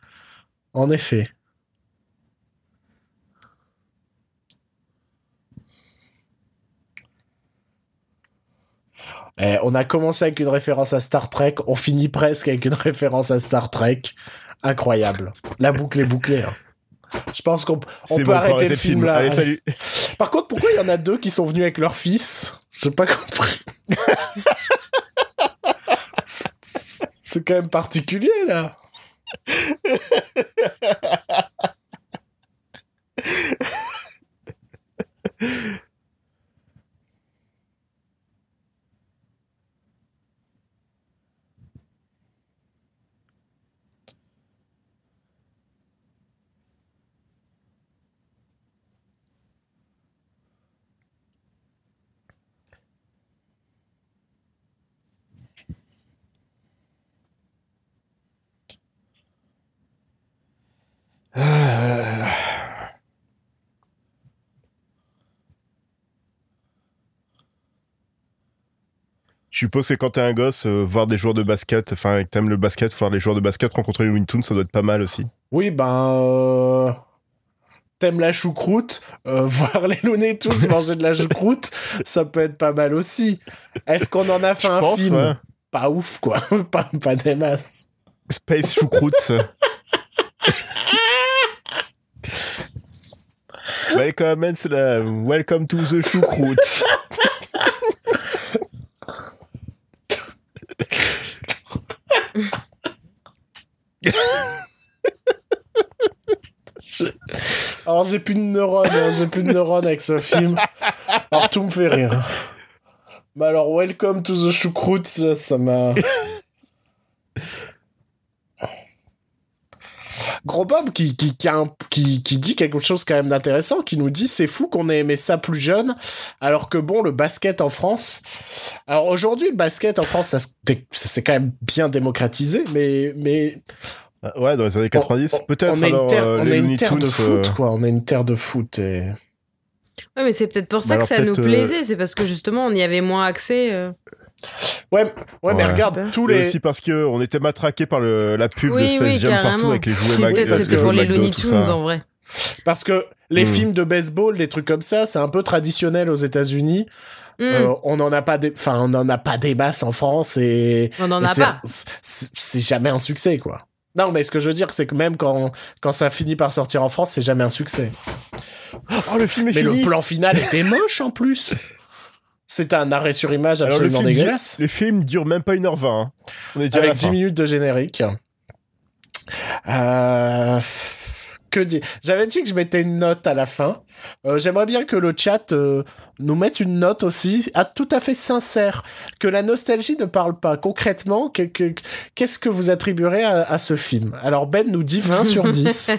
En effet. Eh, on a commencé avec une référence à Star Trek, on finit presque avec une référence à Star Trek. Incroyable. La boucle est bouclée. hein. Je pense qu'on on peut bon, arrêter le film là. Allez, salut. Par contre, pourquoi il y en a deux qui sont venus avec leur fils? J'ai pas compris. C'est quand même particulier là. Je suppose que quand t'es un gosse, euh, voir des joueurs de basket, enfin, que t'aimes le basket, voir les joueurs de basket rencontrer les Tunes, ça doit être pas mal aussi. Oui, ben. euh, T'aimes la choucroute, euh, voir les Looney Tunes manger de la choucroute, ça peut être pas mal aussi. Est-ce qu'on en a fait un pense, film? ouais. Pas ouf, quoi. pas, pas des masses. Space choucroute. Welcome, and salam. Welcome to the choucroute. Alors j'ai plus de neurones, hein, j'ai plus de neurones avec ce film. Alors tout me fait rire. Mais alors Welcome to the Choucroute, ça m'a. Gros Bob qui, qui, qui, a un- qui, qui dit quelque chose quand même d'intéressant, qui nous dit c'est fou qu'on ait aimé ça plus jeune, alors que bon, le basket en France. Alors aujourd'hui, le basket en France, ça, se- ça s'est quand même bien démocratisé, mais, mais Euh, Ouais, dans les années 90, on- peut-être on a une alors terre, euh, on les a une Looney terre de foot, euh, quoi. On a une terre de foot et. Ouais, mais c'est peut-être pour ça Mais que ça nous euh, plaisait. C'est parce que justement, on y avait moins accès. euh. Ouais, ouais, mais regarde tous Et les. aussi parce que on était matraqué par le, la pub Oui, de Space oui, Jam partout avec les jouets Mag- Peut-être euh, c'était les pour les Looney tout Tunes ça. en vrai. Parce que les Hmm. films de baseball, des trucs comme ça, c'est un peu traditionnel aux États-Unis. Hmm, Euh, on n'en a pas des, enfin, on n'en a pas des masses en France et. on n'en a c'est- pas. c'est- C'est jamais un succès, quoi. Non, mais ce que je veux dire, c'est que même quand, quand ça finit par sortir en France, c'est jamais un succès. Oh, le film est Mais fini le plan final était moche en plus. C'était un arrêt sur image Alors, le absolument film, dégueulasse. le film dure même pas 1h20. hein. On est déjà à avec la 10 fin. minutes de générique. Euh, que dire J'avais dit que je mettais une note à la fin. Euh, J'aimerais bien que le chat euh, nous mette une note aussi, à tout à fait sincère, que la nostalgie ne parle pas concrètement. que- que- Qu'est-ce que vous attribuerez à, à ce film? Alors Ben nous dit 20 sur 10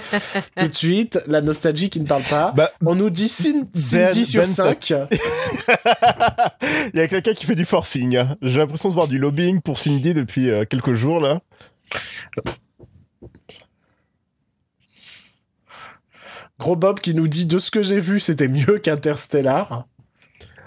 tout de suite. La nostalgie qui ne parle pas. Bah, On nous dit Cin- Cindy Ben- sur Ben, 5. Il y a quelqu'un qui fait du forcing. J'ai l'impression de voir du lobbying pour Cindy depuis euh, quelques jours là. Gros Bob qui nous dit de ce que j'ai vu, c'était mieux qu'Interstellar.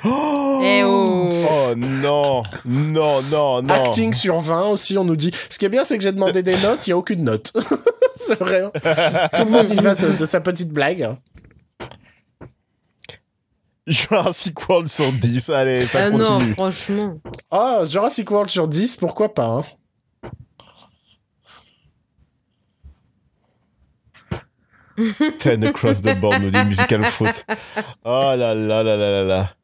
Oh, Eh oh. Oh non, non, non, non. Acting sur 20 aussi, on nous dit. Ce qui est bien, c'est que j'ai demandé des notes, il n'y a aucune note. c'est vrai. hein. Tout le monde y va de sa petite blague. Jurassic World sur 10. Allez, ça Ah non, continue. franchement. Oh, Jurassic World sur 10, pourquoi pas hein. Ten across the board, nous dit Musical Fruit. Oh là là là là là là.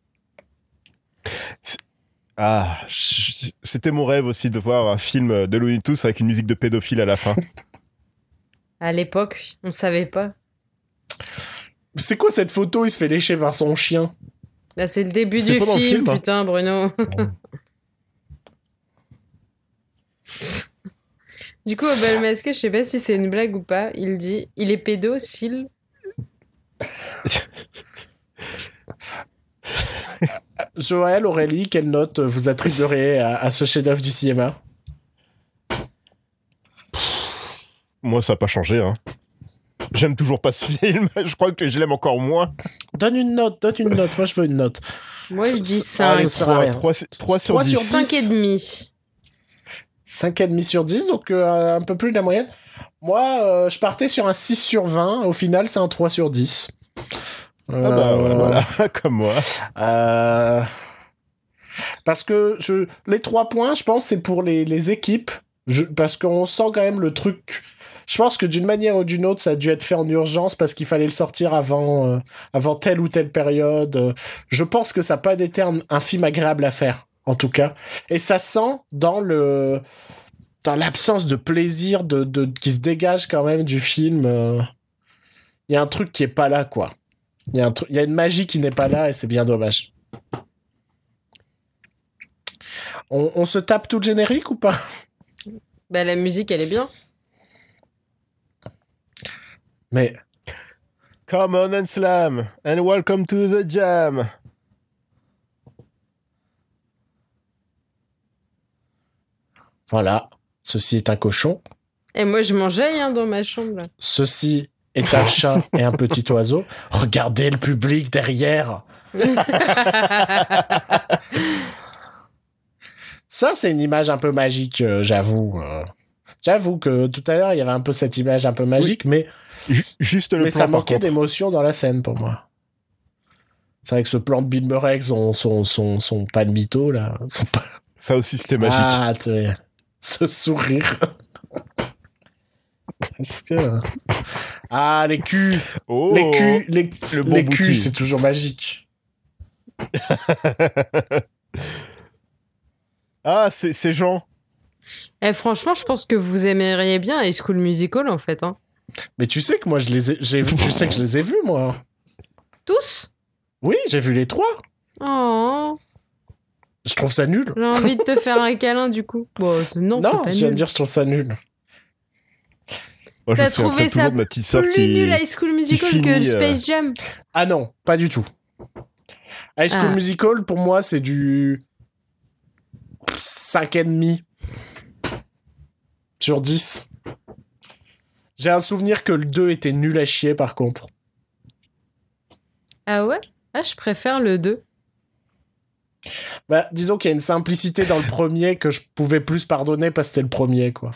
Ah, c'était mon rêve aussi de voir un film de Looney Tunes avec une musique de pédophile à la fin. À l'époque, on savait pas. C'est quoi cette photo? Il se fait lécher par son chien. Là, c'est le début C'est du film, film, hein. putain, Bruno. du coup, Obel Masqué, je sais pas si c'est une blague ou pas. Il dit il est pédo, s'il. Joël, Aurélie, quelle note vous attribuerez à, à ce chef-d'œuvre du cinéma? Moi, ça n'a pas changé. Hein. J'aime toujours pas ce film. Je crois que je l'aime encore moins. Donne une note, donne une note. Moi, je veux une note. Moi, je dis Ah, 5. ça sert à rien. 3, sur 3 10. sur 10. 5 et demi. 5,5 sur 10, donc euh, un peu plus de la moyenne. Moi, euh, je partais sur un 6 sur 20. Au final, c'est un 3 sur 10. Ah bah Euh, voilà, voilà. comme moi. Euh, Parce que je... les trois points, je pense, c'est pour les, les équipes. Je... Parce qu'on sent quand même le truc. Je pense que d'une manière ou d'une autre, ça a dû être fait en urgence parce qu'il fallait le sortir avant, euh, avant telle ou telle période. Euh, Je pense que ça n'a pas été un, un film agréable à faire, en tout cas. Et ça sent dans le dans l'absence de plaisir de, de, qui se dégage quand même du film. euh, Il y a un truc qui est pas là, quoi. Il y, a un truc- il y a une magie qui n'est pas là et c'est bien dommage. On, on se tape tout le générique ou pas? Bah, la musique, elle est bien. Mais Come on and slam. And welcome to the jam. Voilà, ceci est un cochon, Et moi, je mangeais hein, dans ma chambre. ceci est un chat et un petit oiseau. Regardez le public derrière. Ça, c'est une image un peu magique, euh, j'avoue. euh. J'avoue que tout à l'heure, il y avait un peu cette image un peu magique, mais, Ju- Juste le mais plan, ça manquait d'émotion dans la scène pour moi. C'est vrai que ce plan de Bill Murray, son, son, son, son de mytho, là. son Ça aussi, c'était magique. Ah, tu vois, ce sourire. Est-ce que. Ah, les culs oh, Les culs, les, le bon les culs, c'est toujours magique. Ah, c'est c'est Jean. Eh, franchement, je pense que vous aimeriez bien High School Musical, en fait. Hein. Mais tu sais que moi, je les ai, j'ai vu, tu sais que je les ai vus, moi. Tous? Oui, j'ai vu les trois. Oh, Je trouve ça nul. j'ai envie de te faire un câlin, du coup. Bon, c'est- non, Non, c'est je pas viens de dire, je trouve ça nul. Moi, je T'as me souviens trouvé toujours ça de ma petite sœur Plus qui. nul High School Musical finit, que euh, Space Jam. Ah non, pas du tout. High School Ah. Musical, pour moi, c'est du 5,5 sur 10. J'ai un souvenir que le 2 était nul à chier, par contre. Ah ouais? Ah, je préfère le 2. Bah, disons qu'il y a une simplicité dans le premier que je pouvais plus pardonner parce que c'était le premier, quoi.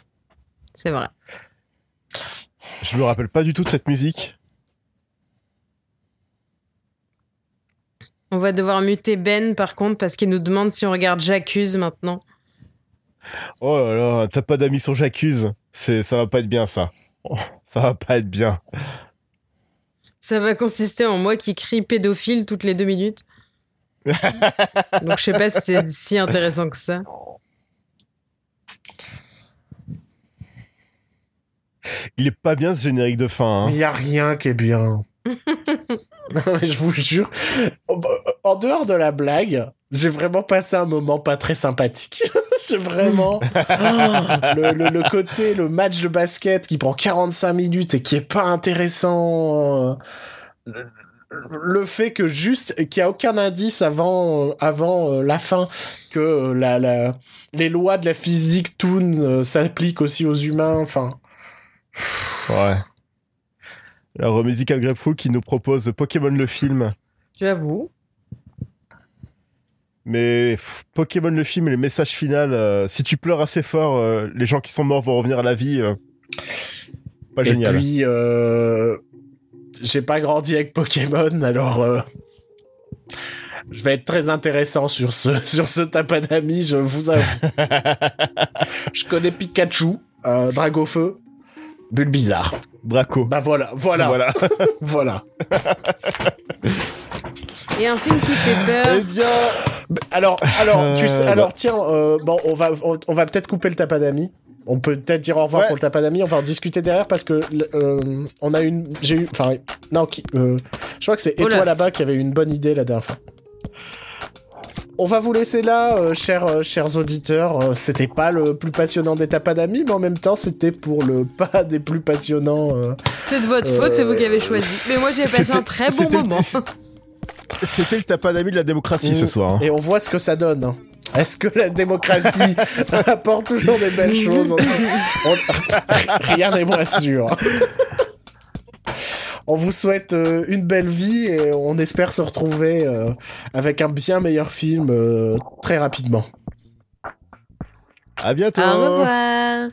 C'est vrai. Je me rappelle pas du tout de cette musique. On va devoir muter Ben, par contre, parce qu'il nous demande si on regarde J'accuse maintenant. Oh là là, t'as pas d'amis sur J'accuse. C'est, ça va pas être bien ça. Oh, ça va pas être bien. Ça va consister en moi qui crie pédophile toutes les deux minutes. Donc je sais pas si c'est si intéressant que ça. Il est pas bien ce générique de fin. Mais Hein. il y a rien qui est bien. non, mais je vous jure, en- dehors de la blague, j'ai vraiment passé un moment pas très sympathique. c'est vraiment le, le- le côté, le match de basket qui prend 45 minutes et qui est pas intéressant. Le, le fait que juste qu'il y a aucun indice avant euh, avant euh, la fin que euh, la, la les lois de la physique Toon euh, s'appliquent aussi aux humains. Enfin, Ouais. Alors, Musical Grapefruit qui nous propose Pokémon le film. J'avoue. Mais pff, Pokémon le film et le message final, euh, si tu pleures assez fort, euh, les gens qui sont morts vont revenir à la vie. euh, pas Et génial. puis, euh, j'ai pas grandi avec Pokémon, alors euh, je vais être très intéressant sur ce sur ce tapadami, je vous avoue. je connais Pikachu, euh, Dragofeu, Bulbizarre. Draco. Bah voilà, voilà, voilà. Voilà. Et un film qui fait peur. eh bien, Alors, alors, tu sais, Euh, alors tiens, euh, bon, on va on, on va peut-être couper le tapadami. On peut peut-être dire au revoir Ouais. pour le tapadami. On va en discuter derrière parce que euh, on a une, j'ai eu, enfin, non, qui, euh, je crois que c'est Oh là. toi là-bas qui avait une bonne idée la dernière fois. On va vous laisser là, euh, chers, euh, chers auditeurs. Euh, C'était pas le plus passionnant des tapadami, mais en même temps, c'était pour le pas des plus passionnants. euh. C'est de votre faute, c'est vous qui avez choisi. Mais moi j'ai passé un très bon moment. c'était le tapadami de la démocratie ce Mm. soir. hein. Et on voit ce que ça donne. hein. Est-ce que la démocratie apporte toujours des belles choses On- on- Rien n'est moins sûr. On vous souhaite euh, une belle vie et on espère se retrouver euh, avec un bien meilleur film euh, très rapidement. À bientôt. Au revoir.